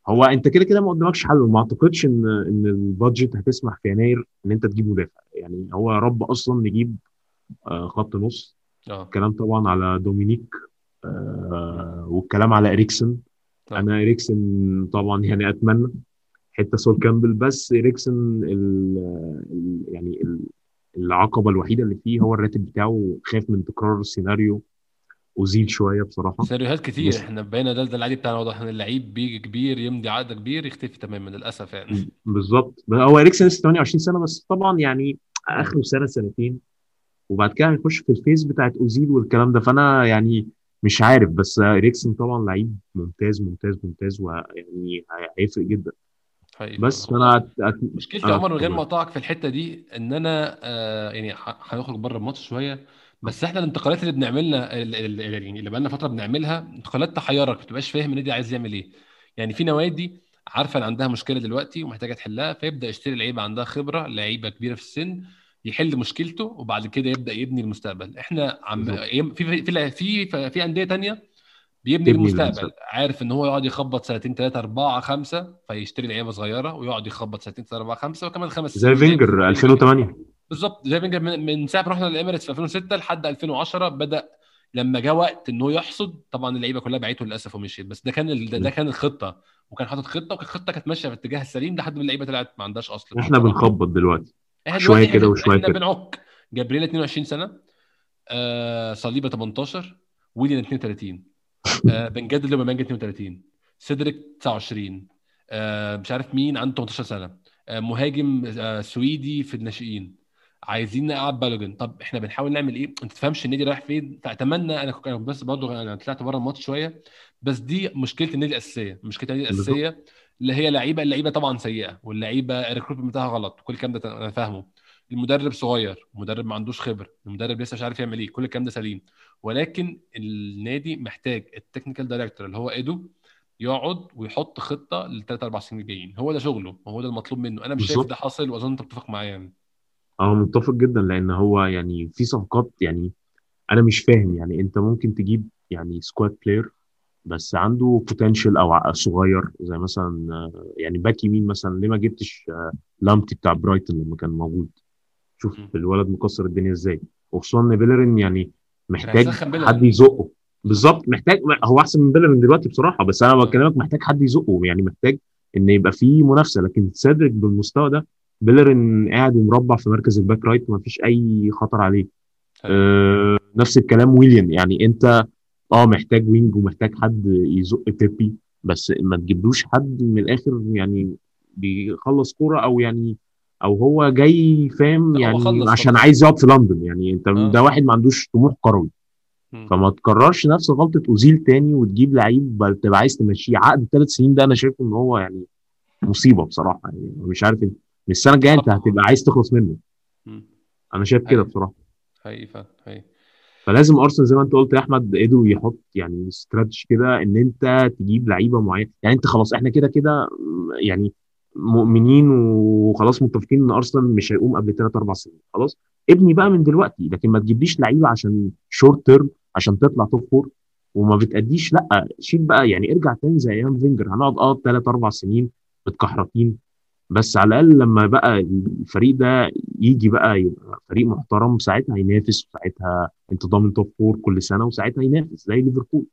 هو أنت كده كده ما قدامكش حل وما أعتقدش إن إن ال budget هتسمح في يناير إن أنت تجيب مدافع. يعني هو يا رب أصلا نجيب آه، خط نص. الكلام طبعا على دومينيك. آه، والكلام على إريكسن. أنا إريكسن طبعا يعني أتمنى. حتة سول كامبل بس اريكسن ال ال يعني ال العقبة الوحيدة اللي فيه هو الراتب بتاعه خايف من تكرار السيناريو اوزيل شوية بصراحة. سيناريوهات كتير. بس إحنا بقينا ده ده العادي بتاعنا واضح إن اللعيب بيجي كبير يمضي عقد كبير يختفي تماما للأسف يعني. بالظبط. هو اريكسن لسه 28 سنة بس طبعا يعني. اخره سنة سنتين وبعد كده هنخش في ال phase بتاعت أوزيل والكلام ده. فأنا يعني مش عارف بس اريكسن طبعا لعيب ممتاز ممتاز ممتاز ويعني هيفرق جدا. حقيقي. بس هو فأنا أت... أت... مشكلتي يا آه عمر من غير ما اقطعك في الحتة دي إن أنا آه يعني هنخرج بره الماتش شوية بس إحنا الانتقالات اللي بنعملها يعني اللي بقالنا فترة بنعملها انتقالات تحيرك ما تبقاش فاهم النادي عايز يعمل إيه. يعني في نوادي عارفة إن عندها مشكلة دلوقتي ومحتاجة تحلها فيبدأ يشتري لعيبة عندها خبرة لعيبة كبيرة في السن يحل مشكلته وبعد كده يبدأ يبني المستقبل. إحنا عم في في في في, في, في أندية تانية بيبني المستقبل. عارف إن هو يقعد يخبط سنتين ثلاثة أربعة خمسة فيشتري لعيبة صغيرة ويقعد يخبط سنتين ثلاثة أربعة خمسة وكمان خمس زي فينجر فينجر كده 2008 بالظبط. زي فينجر من, من ساعة ما رحنا الاميريتس في 2006 لحد 2010 بدأ لما جه وقت ان هو يحصد. طبعا اللعيبة كلها بعته للأسف ومشيت. بس ده كان ال- ده, كان الخطة. وكان حاطط خطة والخطه كانت ماشية في الاتجاه السليم لحد ما اللعيبة طلعت ما عندهاش اصل إحنا بنخبط دلوقتي. إحنا شوية كده إحنا وشوية إحنا كده. بنعك. جابرييل 22 سنة آه صليبة 18 ويليان 32 آه بنجدد لأوباميانج 32 سيدريك 29 آه مش عارف مين عنده 18 سنة. آه مهاجم آه سويدي في الناشئين. عايزين نقعد بالوجون طب إحنا بنحاول نعمل إيه؟ انت تفهمش النادي رايح فين؟ فاتمنى أنا بس برضه أنا طلعت بره الماتش شوية. بس دي مشكلة النادي الأساسية. مشكلة النادي الأساسية اللي هي لعيبة اللعيبة طبعا سيئة واللعيبة ال recruitment بتاعها غلط كل الكلام ده أنا فاهمه. المدرب صغير المدرب ما عندوش خبرة المدرب لسه مش عارف يعمل إيه كل الكلام ده سليم. ولكن النادي محتاج ال technical director اللي هو إيدو يقعد ويحط خطة للثلاث أربع سنين الجايين. هو ده شغله وهو ده المطلوب منه. أنا مش شايف ده حاصل وأظن أنت بتتفق معايا يعني. آه متفق جدا لأن هو يعني في صفقات يعني أنا مش فاهم يعني أنت ممكن تجيب يعني squad player بس عنده potential أو صغير زي مثلا آه، يعني back يمين مثلا. ليه ما جبتش آه، لامتي بتاع برايتون لما كان موجود؟ شوف. الولد مكسر الدنيا إزاي. وخصوصا إن بيلرين يعني محتاج حد يزقه. بالظبط محتاج هو أحسن من بيلرين دلوقتي بصراحة بس أنا بكلمك محتاج حد يزقه يعني محتاج إن يبقى في منافسة. لكن سيدريك بالمستوى ده بيلرين قاعد ومربع في مركز ال back right وما فيش أي خطر عليه. أيوة. أه نفس الكلام ويليام. يعني أنت آه محتاج وينج ومحتاج حد يزق بيبي بس ما تجيبلوش حد من الآخر يعني بيخلص كورة أو يعني أو هو جاي فاهم؟ يعني عشان عايز يقعد في لندن. يعني انت آه. ده واحد ما عندوش طموح كروي. فما تكررش نفس غلطة أوزيل تاني وتجيب لعيب تبقى عايز تمشيه. عقد ثلاث سنين ده أنا شايف إن هو يعني مصيبة بصراحة. يعني مش عارف انت من السنة الجاية أنت هتبقى عايز تخلص منه. أنا شايف كده بصراحة. حقيقي فعلا حقيقي. فلازم أرسنال زي ما أنت قلت يا أحمد قدروا يحط يعني استراتيجي كده إن أنت تجيب لعيبة معينة. يعني أنت خلاص إحنا كده كده يعني مؤمنين وخلاص متفقين إن أرسنال مش هيقوم قبل 3 4 سنين خلاص؟ ابني بقى من دلوقتي لكن ما تجيبليش لعيبة عشان short term عشان تطلع top four وما بتأديش لأ شيل بقى يعني ارجع تاني زي أيام فينجر هنقعد آه 3 4 سنين متكحرتين بس على الأقل لما بقى الفريق ده يجي بقى يبقى فريق محترم ساعتها هينافس وساعتها انت ضامن top four كل سنة وساعتها ينافس زي ليفربول.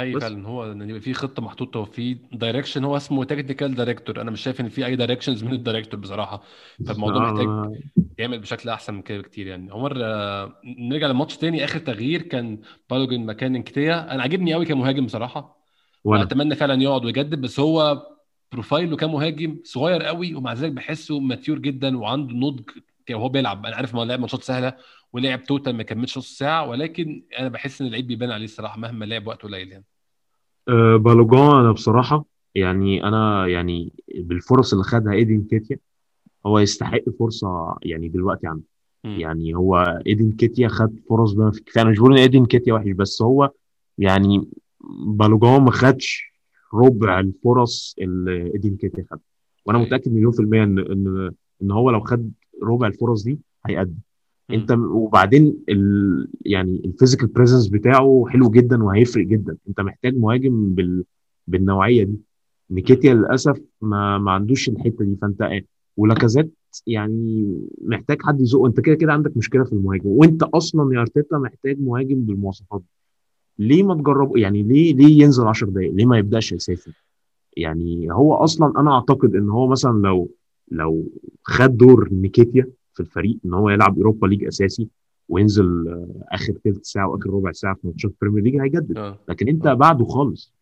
بس. فعلا هو إن يبقى في خطة محطوطة وفي direction هو اسمه technical director أنا مش شايف إن في أي directions من ال director بصراحة. فالموضوع محتاج يعمل بشكل أحسن من كده بكتير يعني. عمر آه، نرجع للماتش تاني. آخر تغيير كان بالوجان مكان انكتيا. أنا عاجبني قوي كمهاجم بصراحة. وأنا واتمنى فعلا يقعد ويجدد بس هو profile ه كمهاجم صغير قوي ومع ذلك بحسه mature جدا وعنده نضج وهو بيلعب أنا عارف إن هو لعب ماتشات سهلة ولعب total ما كملش نص ساعة ولكن أنا بحس إن اللعيب بيبان عليه الصراحة مهما لعب وقت قليل يعني. آه، بالوجان أنا بصراحة يعني أنا يعني بالفرص اللي خدها إيدي انكيتيا هو يستحق فرصة يعني دلوقتي عنه مم. يعني هو إيدي انكيتيا خد فرص بما فيه الكفايه أنا مش بقول إن إيدي انكيتيا وحش بس هو يعني بالوجان ما خدش ربع الفرص اللي إيدي انكيتيا خدها وأنا متأكد مليون في المية إن إن إن هو لو خد ربع الفرص دي هيأدي انت. وبعدين ال يعني ال physical presence بتاعه حلو جدا وهيفرق جدا. انت محتاج مهاجم بال بالنوعية دي. نيكيتيا للأسف ما ما عندوش الحتة دي. فانت ولاكازيت يعني محتاج حد يزقه. انت كده كده عندك مشكلة في المهاجم. وانت أصلا يا أرتيتا محتاج مهاجم بالمواصفات دي. ليه ما تجربه؟ يعني ليه ليه ينزل 10 دقائق ليه ما يبدأش اساسي يعني هو أصلا أنا أعتقد إن هو مثلا لو لو خد دور نيكيتيا في الفريق إن هو يلعب Europa League أساسي وينزل آه، آخر ثلث ساعة وآخر ربع ساعة في ماتشات Premier League هيجدد. آه. لكن أنت آه. بعده خالص.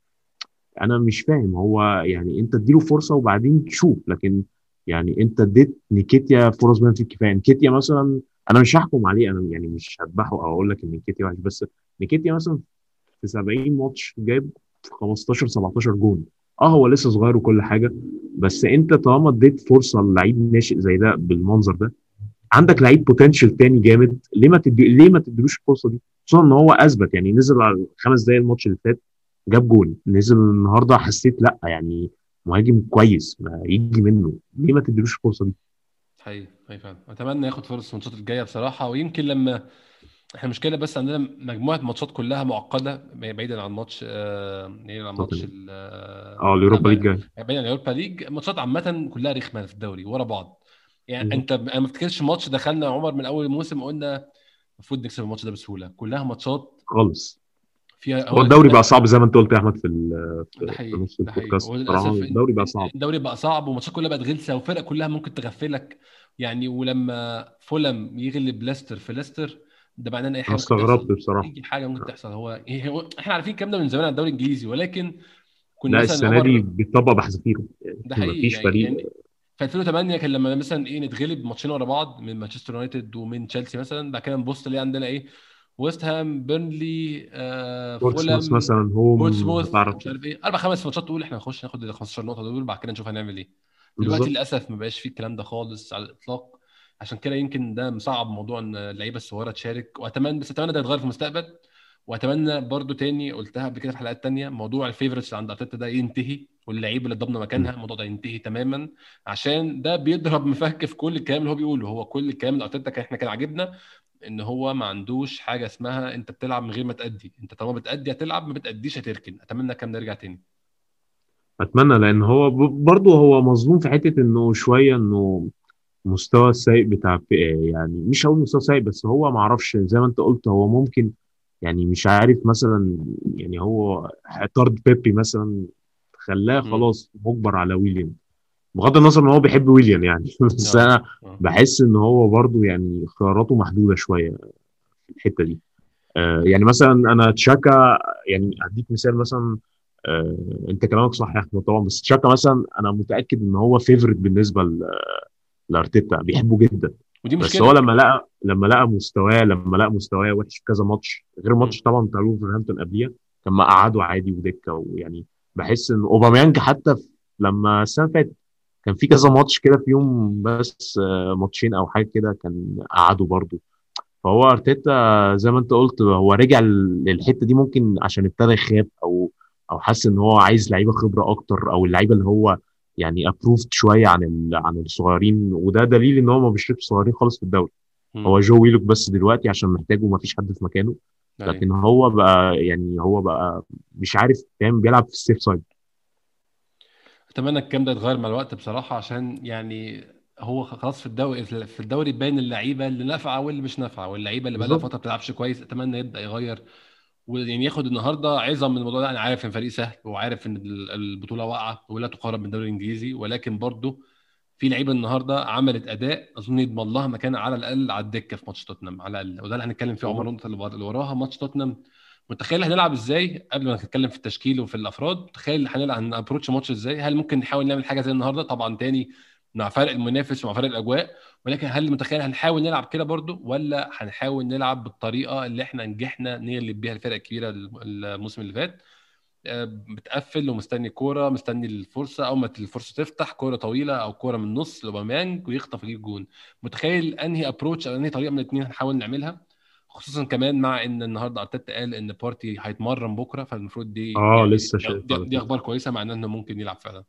أنا مش فاهم هو يعني أنت اديله فرصة وبعدين تشوف لكن يعني أنت اديت نيكيتيا فرص بما فيه الكفاية. نيكيتيا مثلا أنا مش هحكم عليه أنا يعني مش هذبحه أو أقول لك إن نيكيتيا وحش. بس نيكيتيا مثلا في 70 ماتش جايب 15 17 جون. آه هو لسه صغير وكل حاجة بس انت طالما اديت فرصة للعيب ناشئ زي ده بالمنظر ده عندك لعيب potential تاني جامد ليه ما تدي ليه ما تديلوش الفرصة دي؟ خصوصا ان هو أثبت يعني نزل على خمس دقايق الماتش اللي فات جاب جول نزل النهارده حسيت لا يعني مهاجم كويس ما يجي منه ليه ما تديلوش الفرصة دي؟ حقيقي حقيقي فعلا. أتمنى ياخد فرص الماتشات الجاية بصراحة ويمكن لما إحنا المشكلة بس عندنا مجموعة ماتشات كلها معقدة بعيدا عن ماتش آه، بعيدا عن ماتش آه، آه ال Europa League جاي بعيدا عن ال Europa League. ماتشات عامة كلها رخمة في الدوري ورا بعض. يعني أنت أنا ما أفتكرش ماتش دخلنا عمر من أول الموسم قلنا المفروض نكسب الماتش ده بسهولة. كلها ماتشات خالص. فيها هو الدوري بقى صعب زي ما أنت قلت يا أحمد في في البودكاست. الدوري بقى صعب. الدوري بقى صعب والماتشات كلها بقت غلسة وفرق كلها ممكن تغفلك. يعني ولما فولم يغلب ليستر في ليستر ده معناه إن أي حاجة ممكن استغربت بصراحة. اي حاجة ممكن تحصل. هو إحنا عارفين الكلام ده من زمان عن الدوري الإنجليزي ولكن كنا لا مثلا السنة دي عمر بيتطبق بحذافيره يعني ده حقيقي مفيش يعني فريق. يعني في 2008 كان لما مثلا إيه نتغلب ماتشين ورا بعض من مانشستر يونايتد ومن تشيلسي مثلا بعد كده نبص نلاقي عندنا إيه ويست هام بيرنلي آه مثلا home بورتسموث مش عارف إيه. أربع خمس ماتشات تقول إحنا هنخش ناخد ال 15 نقطة دول بعد كده نشوف هنعمل إيه. دلوقتي للأسف ما بقاش فيه الكلام ده خالص على الإطلاق. عشان كده يمكن ده مصعب موضوع إن اللعيبة الصغيرة تشارك. واتمنى بس أتمنى ده يتغير في المستقبل. وأتمنى برضو تاني قلتها قبل كده في حلقات تانية موضوع ال favourites عند أرتيتا ده ينتهي واللعيبه اللي ضمن مكانها الموضوع ده ينتهي تماما. عشان ده بيضرب مفك في كل الكلام اللي هو بيقوله. هو كل الكلام اللي أرتيتا كان إحنا كان عاجبنا إن هو ما عندوش حاجة اسمها أنت بتلعب من غير ما تأدي. أنت طالما بتأدي هتلعب ما بتأديش هتركن. أتمنى كام نرجع تاني. أتمنى لأن هو برضه هو مظلوم في حتة إنه شوية إنه المستوى السيء بتاع يعني مش هقول مستوى سيء بس هو ما أعرفش زي ما انت قلت هو ممكن يعني مش عارف مثلا يعني هو طرد بيبي مثلا خلاه. خلاص مجبر على ويليام بغض النظر إن هو بيحب ويليام يعني بس آه. أنا آه. بحس إن هو برضو يعني خياراته محدودة شوية في الحتة دي. آه يعني مثلا أنا تشاكا يعني هديك مثال مثلا آه أنت كلامك صح يا أحمد طبعا بس تشاكا مثلا أنا متأكد إن هو favourite بالنسبة ل- لأرتيتا بيحبه جدا. ودي بس هو مشكله لما لقى لما لقى مستواه لما لقى مستواه وحش في كذا ماتش غير. ماتش طبعا بتاع وولفرهامبتون قبليها كان مقعده عادي ودكة ويعني بحس إن اوباميانج حتى لما السنة فاتت كان في كذا ماتش كده في يوم بس آه، ماتشين أو حاجة كده كان قعده برضه. فهو أرتيتا زي ما أنت قلت هو رجع للحتة دي ممكن عشان ابتدى يخاف أو أو حس إن هو عايز لعيبة خبرة أكتر أو اللعيبة اللي هو يعني approved شوية عن ال- عن الصغيرين وده دليل إن هو ما بيشربش صغيرين خالص في الدوري هو. جو ويلوك بس دلوقتي عشان محتاجه وما فيش حد في مكانه أيوه. لكن هو بقى يعني هو بقى مش عارف فاهم؟ بيلعب في ال safe side أتمنى الكلام ده يتغير مع الوقت بصراحة عشان يعني هو خلاص في الدوري في الدوري باين اللعيبة اللي نافعة واللي مش نافعة واللعيبة اللي بقى لها فترة ما بتلعبش كويس أتمنى يبدأ يغير. ويعني ياخد النهارده عظه من الموضوع ده. أنا عارف إن فريق سهل وعارف إن ال- البطولة واقعة ولا تقارن بالدوري الإنجليزي ولكن برضه في لعيبة النهارده عملت أداء أظن يضمن لها مكان على الأقل على الدكة في ماتش توتنهام على الأقل. وده اللي هنتكلم فيه عمر النقطه اللي ورا- اللي وراها ماتش توتنهام. متخيل هنلعب إزاي؟ قبل ما نتكلم في التشكيل وفي الأفراد تخيل هنلعب هنأبروتش ماتش إزاي؟ هل ممكن نحاول نعمل حاجة زي النهارده؟ طبعا تاني مع فرق المنافس ومع فرق الأجواء ولكن هل متخيل هنحاول نلعب كده برضو؟ ولا هنحاول نلعب بالطريقة اللي إحنا نجحنا نغلب بيها الفرق الكبيرة الموسم اللي فات؟ آه، بتقفل ومستني كورة مستني الفرصة. أو ما الفرصة تفتح كورة طويلة أو كورة من النص لوباميانج ويخطف يجيب جون. متخيل أنهي approach أو أنهي طريقة من الاثنين هنحاول نعملها؟ خصوصا كمان مع إن النهارده أرتيتا قال إن بارتي هيتمرن بكرة فالمفروض دي آه يعني لسه دي, شايف دي, دي أخبار كويسة معناه انه ممكن يلعب فعلا.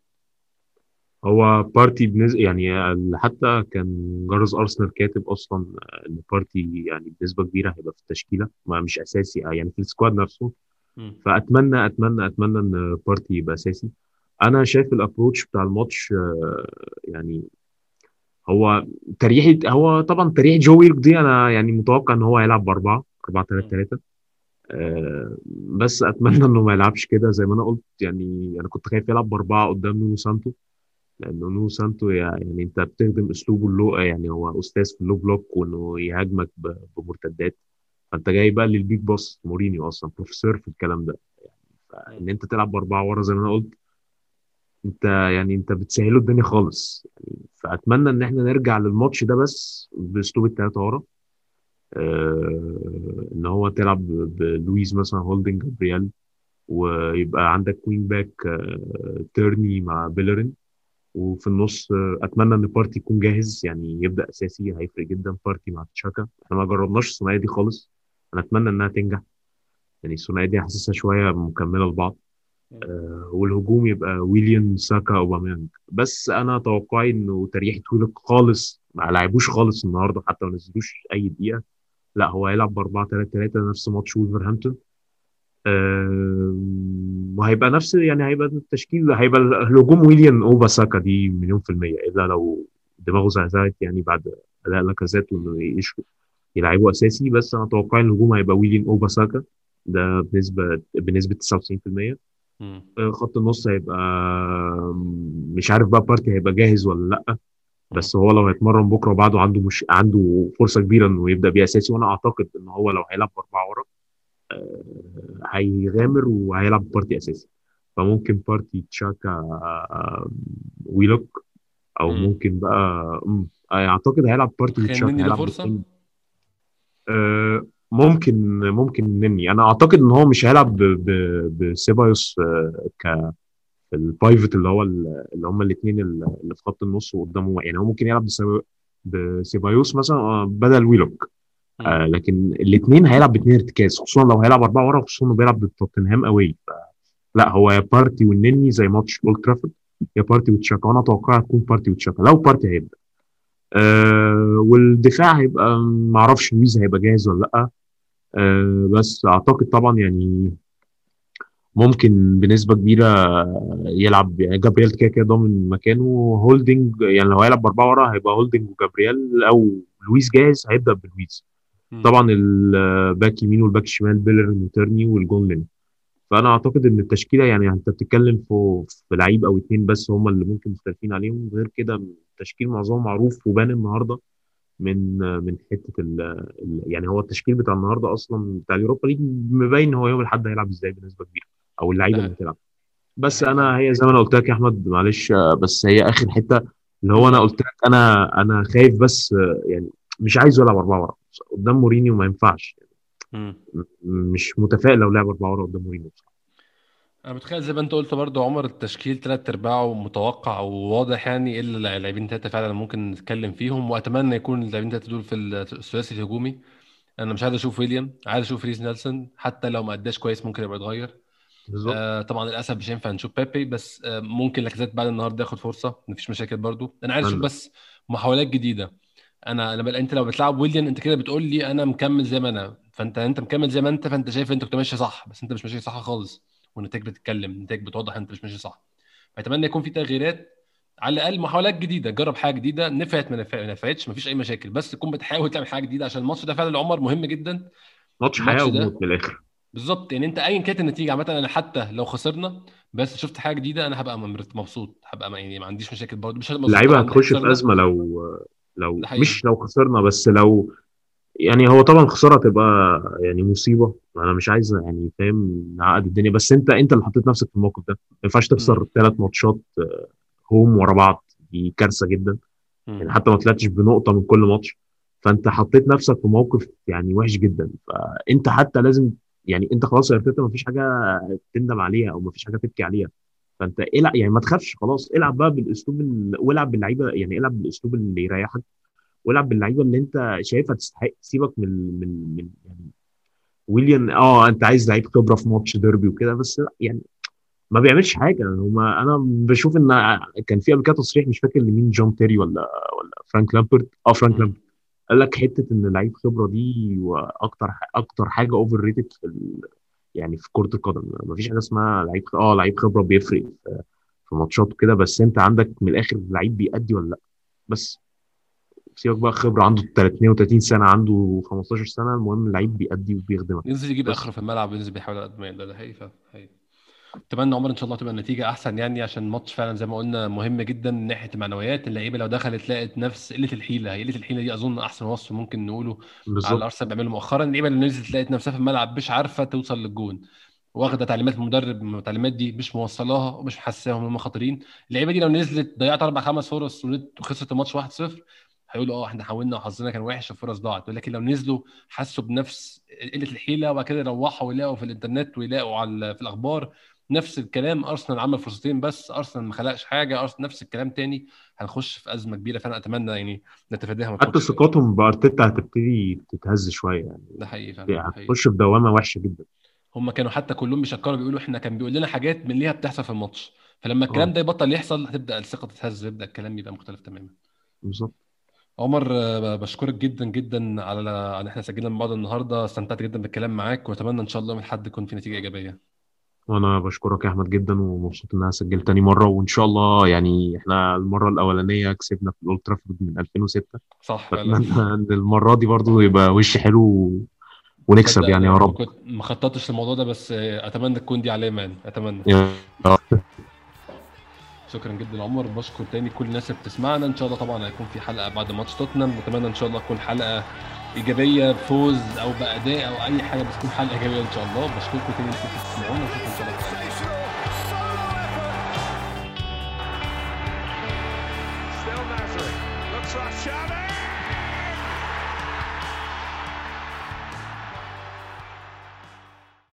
هو بارتي بنز... يعني حتى كان جرس أرسنال كاتب أصلا إن بارتي يعني بنسبة كبيرة هيبقى في التشكيلة ما مش أساسي آه، يعني في ال squad نفسه مم. فأتمنى أتمنى أتمنى إن بارتي يبقى أساسي أنا شايف ال approach بتاع الماتش آه، يعني هو تريحة هو طبعا تريحة جو ويلك دي أنا يعني متوقع إن هو هيلعب بأربعة 4 3 مم. 3 آه، بس أتمنى إنه ما يلعبش كده زي ما أنا قلت يعني أنا كنت خايف يلعب بأربعة قدام نونو سانتو لأنه نونو سانتو يعني أنت بتخدم أسلوبه ال low يعني هو أستاذ في ال low block وإنه يهاجمك بمرتدات. فأنت جاي بقى لل big boss مورينيو أصلا بروفيسور في الكلام ده. مم. إن أنت تلعب باربعه ورا زي ما أنا قلت أنت يعني أنت بتسهله الدنيا خالص. يعني فأتمنى إن إحنا نرجع للماتش ده بس بأسلوب الثلاثه ورا. آه إن هو تلعب بلويز مثلا هولدنج جابرييل ويبقى عندك ك wing back آه تيرني مع بيلرين. وفي النص أتمنى إن بارتي يكون جاهز يعني يبدأ أساسي هيفرق جدا بارتي مع تشاكا. إحنا ما جربناش الثنائيه دي خالص. أنا أتمنى إنها تنجح. يعني الثنائيه دي حاسسها شوية مكملة لبعض. آه، والهجوم يبقى ويليام ساكا أوباميانج. بس أنا توقعي إنه تريحة ويلوك خالص ما لعبوش خالص النهارده حتى ما نزلوش أي دقيقة. لا هو هيلعب ب 4 3 3 نفس ماتش وولفرهامبتون. آم، وهيبقى نفس يعني هيبقى التشكيل هيبقى الهجوم ويليام أوبا ساكا دي مليون في المية إلا لو دماغه زعزعت يعني بعد أداء لاكازيت وإنه يلعبه أساسي بس أنا توقعي إن الهجوم هيبقى ويليام أوبا ساكا ده بنسبه بنسبة 99% مم. آه، خط النص هيبقى مش عارف بقى بارتي هيبقى جاهز ولا لأ. بس هو لو هيتمرن بكرة وبعده عنده مش عنده فرصة كبيرة إنه يبدأ بيه أساسي وأنا أعتقد إن هو لو هيلعب بأربعة ورا هيغامر وهيلعب بارتي أساسي. فممكن بارتي تشاكا ويلوك أو مم. ممكن بقى أعتقد هيلعب بارتي وتشاكا هيلعب فرصه آه، ممكن ممكن نني. أنا أعتقد إن هو مش هيلعب بسيبايوس آه، ك ال pivot اللي هو ال- اللي هم الاثنين اللي في خط النص وقدامه يعني هو ممكن يلعب بسيبا- بسيبايوس مثلا آه، بدل ويلوك. آه لكن الاثنين هيلعب باثنين ارتكاز خصوصا لو هيلعب أربعة ورا خصوصا إنه بيلعب ضد توتنهام قوي لا هو يا بارتي والنني زي ماتش أولد ترافورد يا بارتي وتشاكا وأنا أتوقع تكون بارتي وتشاكا. لو بارتي هيبدأ. آه والدفاع هيبقى ما أعرفش لويز هيبقى جاهز ولا لأ. آه بس أعتقد طبعا يعني ممكن بنسبة كبيرة يلعب يعني جابرييل كده كده ضامن مكانه. هولدنج يعني لو هيلعب بأربعة ورا هيبقى هولدنج وجابرييل أو لويز جاهز هيبدأ بلويز. طبعا ال back يمين وال back شمال بيلر وتيرني والجون لينو فأنا أعتقد إن التشكيلة يعني أنت بتتكلم في في لعيب أو اتنين بس هم اللي ممكن مختلفين عليهم. غير كده التشكيل معظمه معروف وبان النهارده من من حتة ال ال- يعني هو التشكيل بتاع النهارده أصلا بتاع ال Europa League مبين هو يوم الأحد هيلعب إزاي بنسبة كبيرة أو اللعيبة اللي هتلعب. بس أنا هي زي ما أنا قلت لك يا أحمد معلش بس هي آخر حتة اللي هو أنا قلت لك أنا أنا خايف بس يعني مش عايزه يلعب أربعة ورا. قدام مورينيو ما ينفعش. م- مش متفائل لو لعب أربعة ورا قدام مورينيو. بصراحه أنا متخيل زي ما أنت قلت برضو عمر التشكيل تلات أرباعه متوقع وواضح يعني الا اللاعبين تلاتة فعلا ممكن نتكلم فيهم. وأتمنى يكون اللاعبين تلاتة دول في الثلاثي الهجومي أنا مش عايز أشوف ويليام عايز أشوف ريس نيلسون. حتى لو ما أداش كويس ممكن يبقى يتغير بالظبط. آه طبعا للأسف مش هينفع نشوف بيبي بس آه ممكن لاكازيت بعد النهارده ياخد فرصة. مفيش مشاكل برضو أنا عايز أشوف بس محاولات جديدة. أنا بل... انت لو بتلعب ويليام انت كده بتقول لي أنا مكمل زي ما أنا. فانت انت مكمل زي ما انت فانت شايف انت كنت ماشي صح بس انت مش ماشي صح خالص. والنتائج بتتكلم النتائج بتوضح انت مش ماشي صح. فاتمنى يكون في تغييرات على الاقل محاولات جديدة. جرب حاجة جديدة. نفعت ما نفع- ما نفعتش مفيش أي مشاكل. بس تكون بتحاول تعمل حاجة جديدة عشان الماتش ده فعلا عمر مهم جدا. ماتش حياة وموت من الآخر. بالظبط. يعني أنت ايا كانت النتيجة عامة أنا حتى لو خسرنا بس شفت حاجة جديدة أنا هبقى مبسوط. هبقى يعني ما عنديش مشاكل برضه. مش اللعيبة هتخش في أزمة لو لو مش لو خسرنا بس لو يعني هو طبعا خسارة تبقى يعني مصيبة. أنا مش عايز يعني فاهم نعقد الدنيا. بس أنت أنت اللي حطيت نفسك في الموقف ده. ما ينفعش تخسر ثلاث ماتشات آه، هوم ورا بعض. دي كارثة جدا. يعني حتى ما طلعتش بنقطة من كل ماتش. فأنت حطيت نفسك في موقف يعني وحش جدا. فأنت حتى لازم يعني أنت خلاص يا ارتيتا ما فيش حاجة تندم عليها أو ما فيش حاجة تبكي عليها. فانت العب يعني ما تخافش خلاص العب بقى بالاسلوب ال... والعب باللعيبة يعني العب بالاسلوب اللي يريحك والعب باللعيبة اللي انت شايفها تستحق سيبك من من من يعني ويليام آه انت عايز لعيب خبرة في ماتش ديربي وكده بس لا يعني ما بيعملش حاجة. هما أنا بشوف إن كان في قبل كده تصريح مش فاكر لمين جون تيري ولا ولا فرانك لامبارد آه فرانك لامبارد قال لك حتة إن لعيب خبرة دي وأكتر أكتر حاجة overrated في. يعني في كرة القدم ما فيش حاجة اسمها لعيب آه لعيب خبرة بيفرق في ماتشات وكده بس أنت عندك من الآخر لعيب بيأدي ولا لأ؟ بس. سيبك بقى خبرة عنده 32 سنة عنده 15 سنة المهم اللعيب بيأدي وبيخدمك. ينزل يجيب آخره في الملعب وينزل بيحاول على قد ما يقدر ده حقيقي. اتمنى عمر إن شاء الله تبقى النتيجة أحسن يعني عشان الماتش فعلا زي ما قلنا مهم جدا من ناحية المعنويات. اللعيبة لو دخلت لقت نفس قلة الحيلة هي قلة الحيلة دي أظن أحسن وصف ممكن نقوله على بالظبط. الأرسنال بيعمله مؤخرا. اللعيبة اللي نزلت لقت نفسها في الملعب مش عارفة توصل للجون واخدة تعليمات المدرب التعليمات دي مش موصلاها ومش محساهم إن هم خطيرين. اللعيبة دي لو نزلت ضيعت أربع خمس فرص وخسرت الماتش 1-0 هيقولوا آه إحنا حاولنا وحظنا كان وحش والفرص ضاعت. ولكن لو نزلوا حسوا بنفس قلة الحيلة وبعد كده يروحوا ويلاقوا في الإنترنت ويلاقوا على في الأخبار نفس الكلام أرسنال عمل فرصتين بس أرسنال ما خلقش حاجة أرسنال نفس الكلام تاني هنخش في أزمة كبيرة فأنا أتمنى يعني نتفاداها حتى ثقتهم بأرتيتا هتبتدي تتهز شوية يعني. ده حقيقي فعلا حقيقي. هتخش في دوامة وحشة جدا. هم كانوا حتى كلهم بيشكروا بيقولوا إحنا كان بيقول لنا حاجات من ليها بتحصل في الماتش. فلما الكلام آه ده يبطل يحصل هتبدأ الثقة تتهز ويبدا الكلام يبقى مختلف تماما. بالظبط. عمر آه، بشكرك جدا جدا على إن إحنا سجلنا من بعض النهارده. استمتعت جدا بالكلام معاك وأتمنى إن شاء الله من حد يكون في نتيجة إيجابية. وأنا بشكرك يا أحمد جدا ومبسوط إن أنا سجلت تاني مرة. وإن شاء الله يعني إحنا المرة الأولانية كسبنا في الاولد ترافورد من 2006 صح فعلا. فأتمنى إن المرة دي برضو يبقى وش حلو ونكسب يعني يا رب. كنت ما خططتش للموضوع ده بس أتمنى تكون دي علامة يعني. أتمنى. شكرا جدا عمر. بشكر تاني كل الناس اللي بتسمعنا. إن شاء الله طبعا هيكون في حلقة بعد ماتش توتنهام. وأتمنى إن شاء الله تكون حلقة إيجابية بفوز أو بأداء أو أي حاجة بس تكون حلقه إيجابية إن شاء الله. بشكركم تاني إنكم واشوفكم ان شاء الله